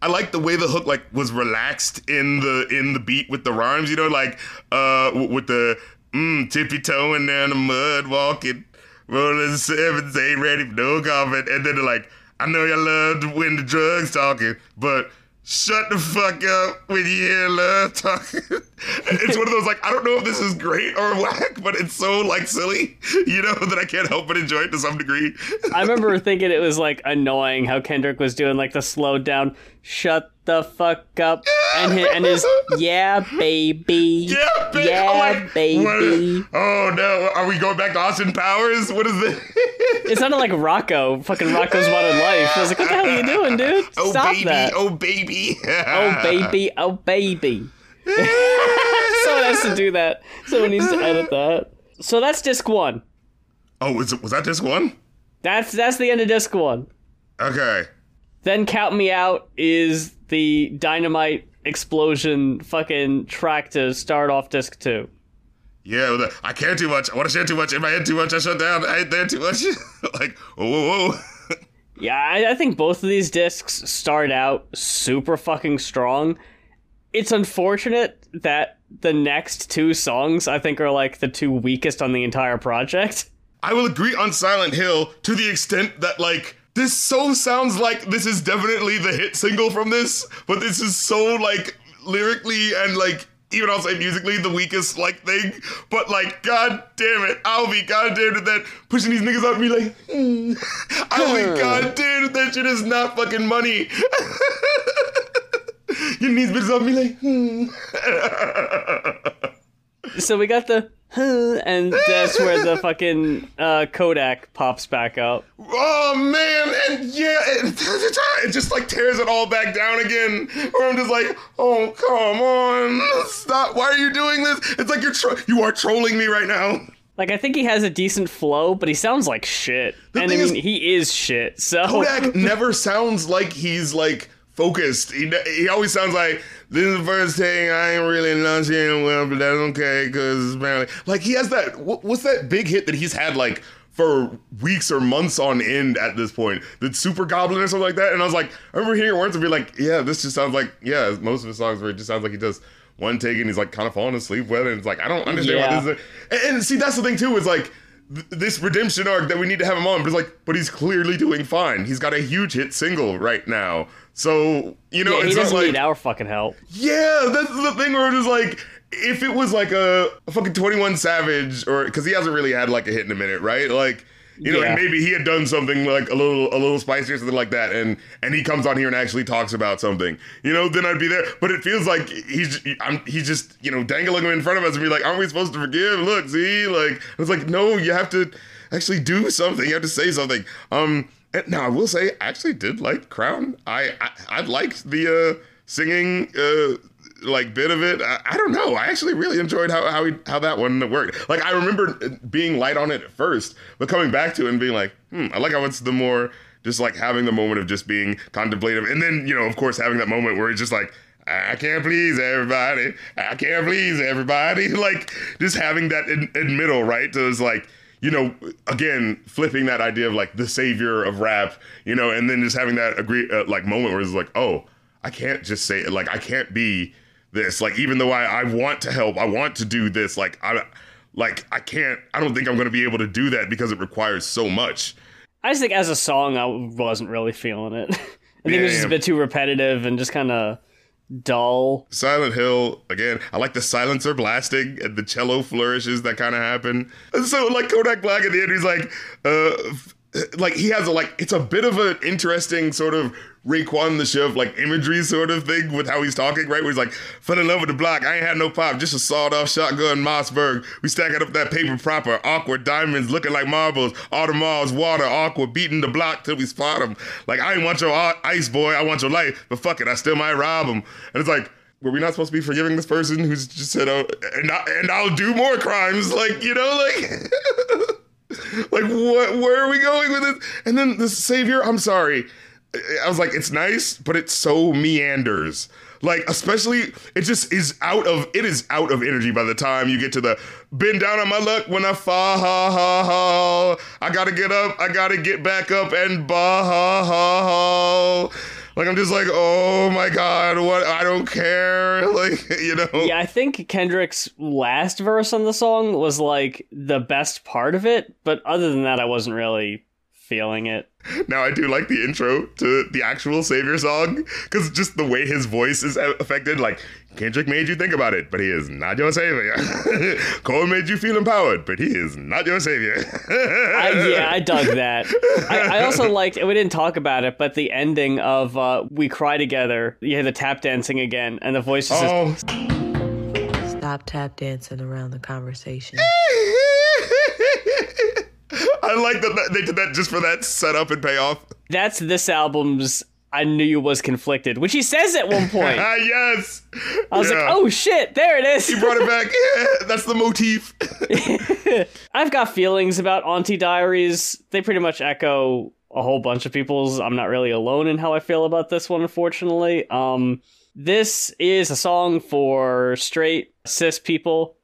Speaker 1: I like the way the hook like was relaxed in the in the beat with the rhymes, you know, like uh with the mm, tippy toeing down the mud walking, rolling sevens, ain't ready for no comment, and then they're like, I know y'all love when the drugs talking, but shut the fuck up when you hear love talking. it's one of those like I don't know if this is great or whack, but it's so like silly, you know, that I can't help but enjoy it to some degree.
Speaker 2: I remember thinking it was like annoying how Kendrick was doing like the slowed down, shut the fuck up, and his, and his yeah baby,
Speaker 1: Yeah, baby.
Speaker 2: yeah
Speaker 1: like,
Speaker 2: baby.
Speaker 1: what- Oh no, are we going back to Austin Powers? What is this?
Speaker 2: It sounded like Rocko, fucking Rocko's Modern Life. I was like, what the hell are you doing, dude?
Speaker 1: oh
Speaker 2: Stop
Speaker 1: baby,
Speaker 2: that.
Speaker 1: oh baby.
Speaker 2: Oh baby, oh baby. Someone has to do that. Someone needs to edit that. So that's disc one.
Speaker 1: Oh, was was that disc one?
Speaker 2: That's that's the end of disc one.
Speaker 1: Okay.
Speaker 2: Then Count Me Out is the dynamite explosion fucking track to start off disc two.
Speaker 1: Yeah, I care too much. I want to share too much. In my head too much. I shut down. I ain't there too much. like, whoa, whoa, whoa.
Speaker 2: Yeah, I, I think both of these discs start out super fucking strong. It's unfortunate that the next two songs I think are like the two weakest on the entire project.
Speaker 1: I will agree on Silent Hill to the extent that like this so sounds like this is definitely the hit single from this, but this is so like lyrically and like even I'll say musically the weakest like thing. But like, god damn it, I'll be goddamn it that pushing these niggas out and be like, hmm. I'll be goddamn it that shit is not fucking money. Getting these bitches be like, hmm.
Speaker 2: So we got the huh, and that's where the fucking uh, Kodak pops back up.
Speaker 1: Oh man, and yeah, it, it just like tears it all back down again. Or I'm just like, oh come on, stop! Why are you doing this? It's like you're tro- you are trolling me right now.
Speaker 2: Like I think he has a decent flow, but he sounds like shit. and I mean,
Speaker 1: is-
Speaker 2: he is shit. So
Speaker 1: Kodak never sounds like he's like focused. He, he always sounds like this is the first thing I ain't really enunciating well, but that's okay because apparently, like he has that. What, what's that big hit that he's had like for weeks or months on end at this point? The Super Goblin or something like that. And I was like, I remember hearing words and be like, yeah, this just sounds like yeah, most of his songs where it just sounds like he does. One take and he's like kind of falling asleep with it. And it's like I don't understand
Speaker 2: Yeah.
Speaker 1: why this is. And, and see, that's the thing too. Is like this redemption arc that we need to have him on, but it's like, but he's clearly doing fine. He's got a huge hit single right now. So you know,
Speaker 2: yeah, he doesn't
Speaker 1: like
Speaker 2: need our fucking help.
Speaker 1: yeah, that's the thing where it's like if it was like a, a fucking Twenty One Savage or because he hasn't really had like a hit in a minute, right? Like. You know,
Speaker 2: Yeah.
Speaker 1: and maybe he had done something like a little, a little spicy or something like that, and and he comes on here and actually talks about something. You know, then I'd be there. But it feels like he's, I'm, he's just, you know, dangling him in front of us and be like, "Aren't we supposed to forgive?" Look, see, like it's like, no, you have to actually do something. You have to say something. Um, now I will say, I actually did like Crown. I, I, I liked the uh, singing. Uh, like bit of it. I, I don't know. I actually really enjoyed how how, he, how that one worked. Like I remember being light on it at first, but coming back to it and being like, hmm, I like how it's the more just like having the moment of just being contemplative, and then you know, of course, having that moment where it's just like. I can't please everybody. I can't please everybody. Like just having that in, in middle, right? So it's like, you know, again, flipping that idea of like the savior of rap, you know, and then just having that agree uh, like moment where it's like, oh, I can't just say it. Like I can't be this. Like even though I, I want to help, I want to do this. Like I, like I can't. I don't think I'm going to be able to do that because it requires so much.
Speaker 2: I just think as a song, I wasn't really feeling it. I think
Speaker 1: Yeah,
Speaker 2: it was just a bit too repetitive and just kind of dull.
Speaker 1: Silent Hill again. I like the silencer blasting and the cello flourishes that kind of happen. And so like Kodak Black at the end, he's like, uh, like he has a like it's a bit of an interesting sort of Raekwon the Chef like imagery sort of thing with how he's talking, right? Where he's like, fell in love with the block. I ain't had no pop, just a sawed off shotgun Mossberg. We stacking up that paper proper, awkward diamonds looking like marbles. All the malls, water, awkward, beating the block till we spot them. Like I ain't want your ice boy, I want your life, but fuck it, I still might rob him. And it's like. Were we not supposed to be forgiving this person who's just said, "Oh, and, I, and I'll do more crimes"? Like, you know, like, like what? Where are we going with it? And then the savior. I'm sorry. I was like, it's nice, but it so meanders. Like, especially, it just is out of it is out of energy by the time you get to the bend down on my luck when I fall. Ha, ha, ha. I gotta get up, I gotta get back up and bah ha ha ha. Like I'm just like, oh my god, what? I don't care. Like, you know.
Speaker 2: Yeah, I think Kendrick's last verse on the song was like the best part of it, but other than that, I wasn't really feeling it.
Speaker 1: Now I do like the intro to the actual Savior song because just the way his voice is affected. Like Kendrick made you think about it, but he is not your savior. Cole made you feel empowered, but he is not your savior.
Speaker 2: I, yeah, I dug that. I, I also liked, we didn't talk about it, but the ending of uh, We Cry Together, you hear the tap dancing again, and the voice just says,
Speaker 1: oh.
Speaker 3: Stop tap dancing around the conversation.
Speaker 1: I like that they did that just for that setup and payoff.
Speaker 2: That's this album's I knew you was conflicted, which he says at one point.
Speaker 1: Ah, yes.
Speaker 2: I was like, oh shit, there it is.
Speaker 1: He brought it back. Yeah, that's the motif.
Speaker 2: I've got feelings about Auntie Diaries. They pretty much echo a whole bunch of people's. I'm not really alone in how I feel about this one, unfortunately. Um, this is a song for straight cis people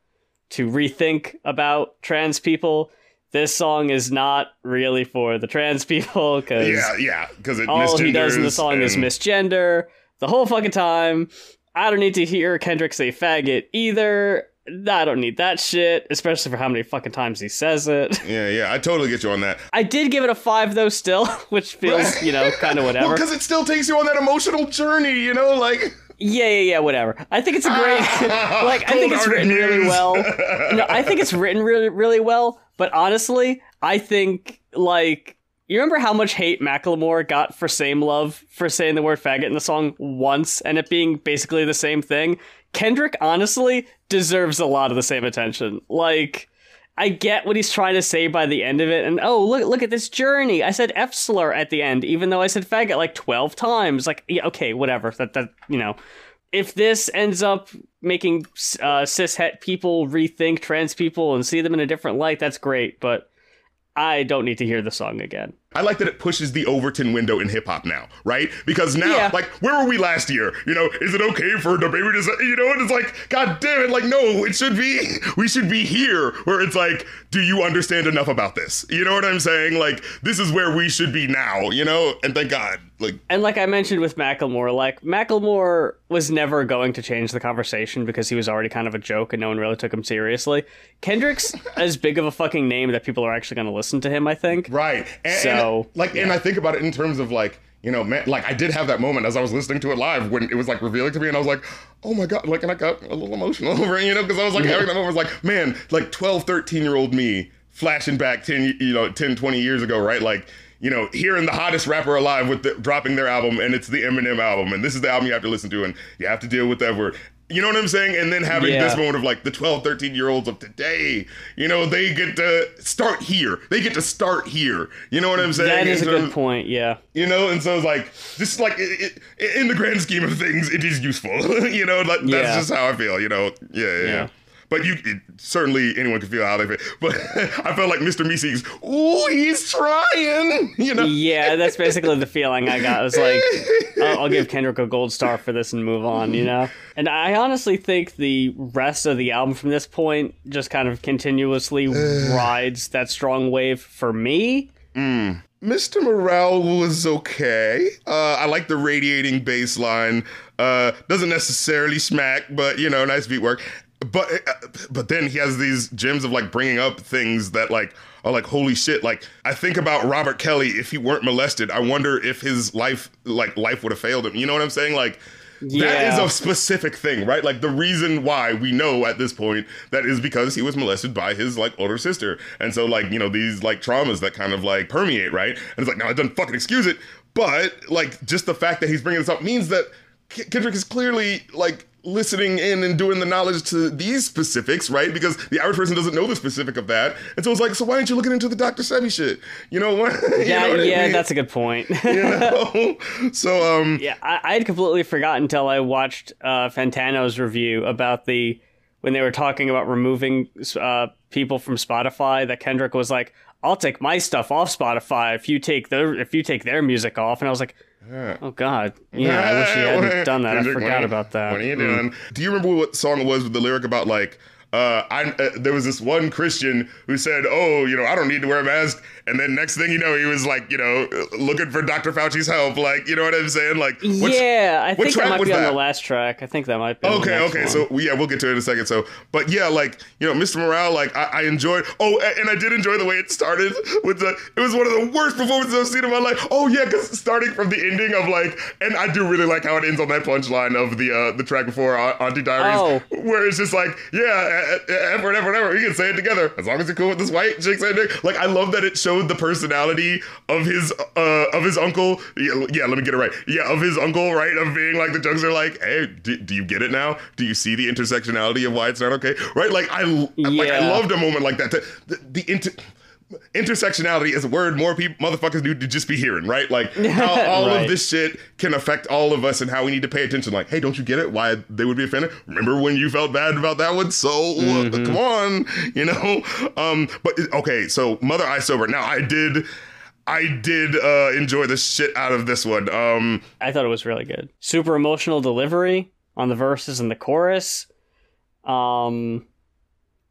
Speaker 2: to rethink about trans people. This song is not really for the trans people because
Speaker 1: yeah, yeah, because
Speaker 2: all he does in the song is misgender the whole fucking time. I don't need to hear Kendrick say faggot either. I don't need that shit, especially for how many fucking times he says it.
Speaker 1: Yeah, yeah, I totally get you on that.
Speaker 2: I did give it a five though, still, which feels, you know, kind of whatever.
Speaker 1: because it still takes you on that emotional journey, you know, like.
Speaker 2: Yeah, yeah, yeah, whatever. I think it's a great, like, I think it's written really well. No, I think it's written really, really well. But honestly, I think like. You remember how much hate Macklemore got for Same Love for saying the word faggot in the song once and it being basically the same thing? Kendrick honestly deserves a lot of the same attention. Like, I get what he's trying to say by the end of it, and oh look look at this journey. I said slur at the end, even though I said faggot like twelve times. Like, yeah, okay, whatever. That that you know, if this ends up making uh, cis het people rethink trans people and see them in a different light, that's great. But I don't need to hear the song again.
Speaker 1: I like that it pushes the Overton window in hip hop now, right? Because now,
Speaker 2: Yeah.
Speaker 1: like, where were we last year? You know, is it okay for the baby to you know, and it's like, God damn it, like, no, it should be, we should be here where it's like, do you understand enough about this? You know what I'm saying? Like, this is where we should be now, you know? And thank God, like,
Speaker 2: And like I mentioned with Macklemore, like Macklemore was never going to change the conversation because he was already kind of a joke and no one really took him seriously. Kendrick's as big of a fucking name that people are actually going to listen to him. I think.
Speaker 1: Right. And,
Speaker 2: So,
Speaker 1: and, like, and I think about it in terms of like, you know, man, like I did have that moment as I was listening to it live when it was like revealing to me, and I was like, oh my God, like, and I got a little emotional over it, you know, because I was like having that moment, I was like, man, like 12, 13 year old me flashing back 10, you know, 10, 20 years ago, right? Like, you know, hearing the hottest rapper alive with the, dropping their album, and it's the Eminem album, and this is the album you have to listen to, and you have to deal with that word. You know what I'm saying? And then having
Speaker 2: Yeah.
Speaker 1: this moment of like the 12, 13 year olds of today, you know, they get to start here. They get to start here. You know what I'm saying?
Speaker 2: That is a
Speaker 1: In terms-
Speaker 2: good point. Yeah.
Speaker 1: You know, and so it's like, just like it, it, in the grand scheme of things, it is useful. you know, like, that's
Speaker 2: Yeah.
Speaker 1: just how I feel. You know, yeah, yeah. yeah. But you it, certainly anyone can feel how they feel. But I felt like Mr. Meeseeks, ooh, he's trying, you know.
Speaker 2: Yeah, that's basically the feeling I got. It was like, I'll, I'll give Kendrick a gold star for this and move on, you know. And I honestly think the rest of the album from this point just kind of continuously rides that strong wave for me.
Speaker 1: Mr. Morale was okay. Uh, I like the radiating bass line. Uh, doesn't necessarily smack, but you know, nice beat work. But uh, but then he has these gems of like bringing up things that like are like holy shit. Like I think about Robert Kelly. If he weren't molested, I wonder if his life like life would have failed him. You know what I'm saying? Like. That is a specific thing, right? Like the reason why we know at this point that is because he was molested by his like older sister. And so like, you know, these like traumas that kind of like permeate, right? And it's like, no it doesn't fucking excuse it, but like just the fact that he's bringing this up means that K- Kendrick is clearly like listening in and doing the knowledge to these specifics, right? Because the average person doesn't know the specific of that. And so it's like, so why aren't you looking into the Dr. Sebi shit? You know what? you
Speaker 2: Yeah,
Speaker 1: know what I
Speaker 2: yeah,
Speaker 1: mean?
Speaker 2: that's a good point.
Speaker 1: you know? so um
Speaker 2: Yeah, I, I had completely forgotten until I watched uh, Fantano's review about the when they were talking about removing uh, people from Spotify. That Kendrick was like, "I'll take my stuff off Spotify if you take their if you take their music off," and I was like, "Oh God, yeah, I wish he hadn't done that. I forgot about that."
Speaker 1: What are you
Speaker 2: Mm.
Speaker 1: doing? Do you remember what song it was with the lyric about like uh, I uh, there was this one Christian who said, "Oh, you know, I don't need to wear a mask," and then next thing you know, he was like, you know, looking for Dr. Fauci's help. Like, you know what I'm saying? Like,
Speaker 2: yeah, I
Speaker 1: what
Speaker 2: think that might be on
Speaker 1: that?
Speaker 2: the last track. I think that might be. on the
Speaker 1: Okay, okay.
Speaker 2: one.
Speaker 1: So yeah, we'll get to it in a second. So, but yeah, like you know, Mr. Morale, like I, I enjoyed. Oh, and I did enjoy the way it started with the. It was one of the worst performances I've seen in my life. Oh yeah, because starting from the ending of like, and I do really like how it ends on that punchline of the uh the track before uh, Auntie Diaries,
Speaker 2: Oh.
Speaker 1: where it's just like, yeah, effort, effort, effort. We can say it together as long as you're cool with this white chick saying. Like I love that it showed the personality of his uh of his uncle. Yeah, yeah, let me get it right. Yeah, of his uncle, right? Of being like the jokes are like, hey, do, do you get it now? Do you see the intersectionality of why it's not okay? Right? Like I like I loved a moment like that. The, the, the inter intersectionality is a word more people motherfuckers need to just be hearing, right? Like how all
Speaker 2: Right.
Speaker 1: of this shit can affect all of us and how we need to pay attention. Like, hey, don't you get it? Why they would be offended? Remember when you felt bad about that one? So uh, come on, you know. Um, but okay, so Mother I Sober. Now I did. I did uh, enjoy the shit out of this one. Um,
Speaker 2: I thought it was really good. Super emotional delivery on the verses and the chorus. Um,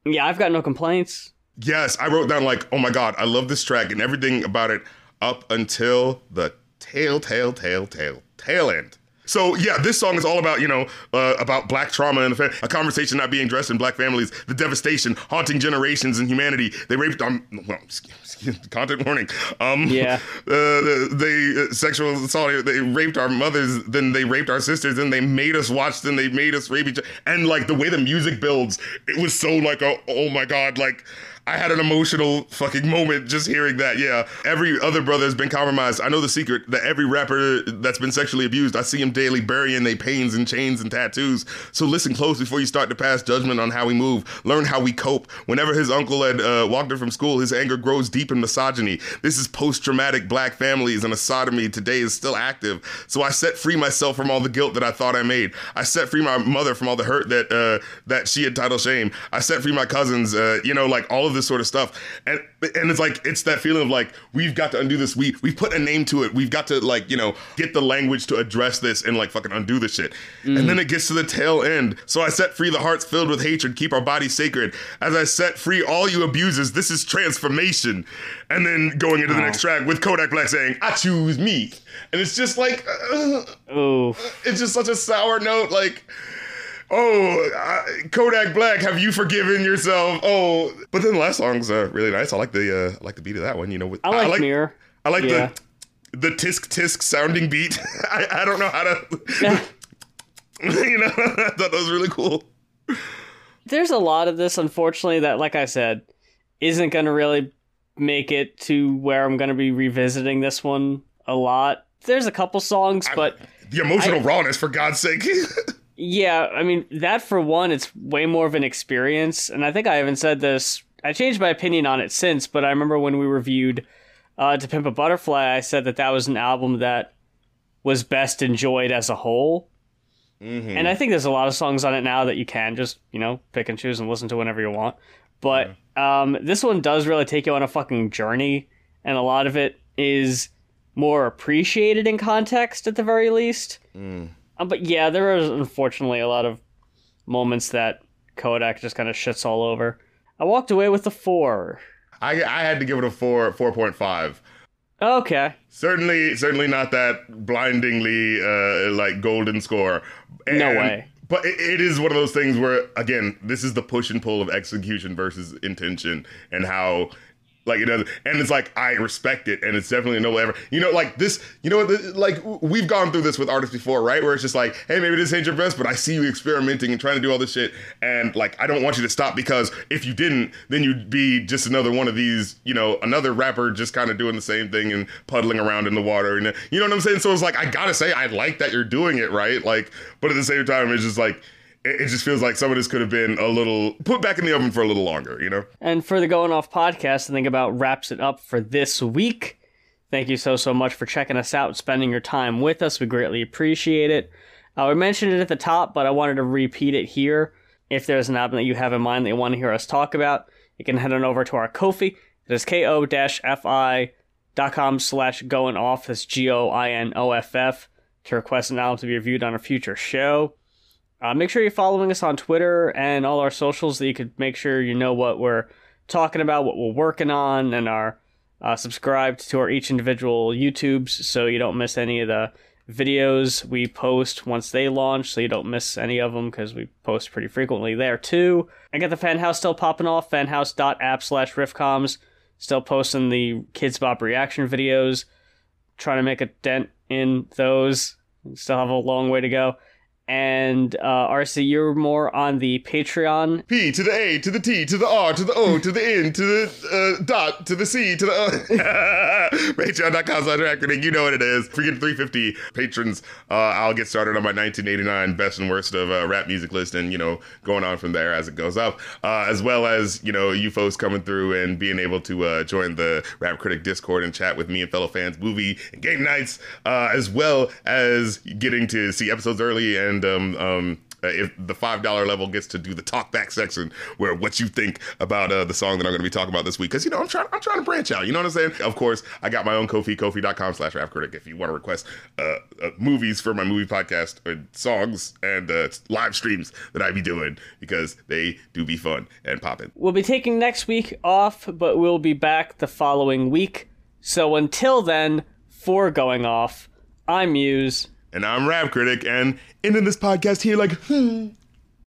Speaker 2: yeah, I've got no complaints.
Speaker 1: Yes, I wrote down like, oh my god, I love this track and everything about it up until the tail, tail, tail, tail, tail end. So yeah, this song is all about you know uh, about black trauma and a conversation not being addressed in black families, the devastation haunting generations and humanity. They raped um, well, excuse- excuse- content warning. Um,
Speaker 2: Yeah.
Speaker 1: uh, they uh, sexual assault. They raped our mothers, then they raped our sisters, then they made us watch, then they made us rape each other. And like the way the music builds, it was so like a oh my god, like I had an emotional fucking moment just hearing that. Yeah, every other brother has been compromised. I know the secret that every rapper that's been sexually abused, I see him daily burying their pains and chains and tattoos. So listen close before you start to pass judgment on how we move. Learn how we cope. Whenever his uncle had uh, walked in from school, his anger grows deep in misogyny. This is post-traumatic black families and a sodomy today is still active. So I set free myself from all the guilt that I thought I made. I set free my mother from all the hurt that uh, that she had titled shame. I set free my cousins. Uh, you know, like all of this sort of stuff. And and it's like it's that feeling of like we've got to undo this. We we've put a name to it. We've got to like you know get the language to address this and like fucking undo this shit. And then it gets to the tail end. So I set free the hearts filled with hatred. Keep our bodies sacred. As I set free all you abusers. This is transformation. And then going into the next track with Kodak Black saying, "I choose me," and it's just like. Uh,
Speaker 2: Ooh,
Speaker 1: it's just such a sour note. Like, oh, uh, Kodak Black, have you forgiven yourself? Oh, but then the last song's uh, really nice. I like the uh, I like the beat of that one. You know, with,
Speaker 2: I like, Mirror.
Speaker 1: I like
Speaker 2: Yeah.
Speaker 1: the the tisk tisk sounding beat. I, I don't know how to. you know, I thought that was really cool.
Speaker 2: There's a lot of this, unfortunately, that, like I said, isn't going to really make it to where I'm going to be revisiting this one a lot. There's a couple songs, but
Speaker 1: The emotional rawness, for God's sake.
Speaker 2: Yeah, I mean that for one, it's way more of an experience, and I think I even said this. I changed my opinion on it since, but I remember when we reviewed uh, "To Pimp a Butterfly," I said that that was an album that was best enjoyed as a whole. And I think there's a lot of songs on it now that you can just, you know, pick and choose and listen to whenever you want. But um, this one does really take you on a fucking journey, and a lot of it is more appreciated in context at the very least. Um, but yeah, there is unfortunately a lot of moments that Kodak just kind of shits all over. I walked away with a four.
Speaker 1: I I had to give it a four four point five.
Speaker 2: Okay.
Speaker 1: Certainly, certainly not that blindingly uh, like golden score.
Speaker 2: No way.
Speaker 1: But it, it is one of those things where, again, this is the push and pull of execution versus intention, and how, like, it does. And it's like I respect it, and it's definitely no ever. You know, like this. You know, like we've gone through this with artists before, right? Where it's just like, hey, maybe this ain't your best, but I see you experimenting and trying to do all this shit, and like I don't want you to stop because if you didn't, then you'd be just another one of these, you know, another rapper just kind of doing the same thing and puddling around in the water, and you know what I'm saying. So it's like I gotta say, I like that you're doing it, right? Like, but at the same time, it's just like. It just feels like some of this could have been a little put back in the oven for a little longer, you know?
Speaker 2: And for the Going Off podcast, I think about wraps it up for this week. Thank you so, so much for checking us out, spending your time with us. We greatly appreciate it. Uh, mentioned it at the top, but I wanted to repeat it here. If there's an album that you have in mind that you want to hear us talk about, you can head on over to our Ko-fi. It is ko-fi dot com slash going off. That's G-O-I-N-O-F-F to request an album to be reviewed on a future show. Uh, make sure you're following us on Twitter and all our socials so you could make sure you know what we're talking about, what we're working on, and are uh, subscribed to our each individual YouTubes so you don't miss any of the videos we post once they launch, so you don't miss any of them because we post pretty frequently there too. I got the fan house still popping off, fanhouse.app slash riffcoms, still posting the Kidz Bop reaction videos, trying to make a dent in those. Still have a long way to go. And uh, RC, you're more on the Patreon.
Speaker 1: P to the A to the T to the R to the O to the N to the uh, dot to the C to the uh, Patreon.com slash rapcritic. You know what it is. Freaking 350 patrons. Uh, I'll get started on my 1989 best and worst of uh, rap music list and, you know, going on from there as it goes up. Uh, as well as, you know, you folks coming through and being able to uh, join the Rap Critic Discord and chat with me and fellow fans, movie and game nights, uh, as well as getting to see episodes early and um, um, uh, if the five dollar level gets to do the talk back section where what you think about uh, the song that I'm going to be talking about this week because you know I'm trying I'm trying to branch out you know what I'm saying of course I got my own Ko-fi Ko-fi.com slash rap critic if you want to request uh, uh, movies for my movie podcast or songs and uh, live streams that I be doing because they do be fun and popping
Speaker 2: We'll be taking next week off, but we'll be back the following week. So until then, for going off, I'm Mues.
Speaker 1: And I'm rap critic and ending this podcast here like hmm.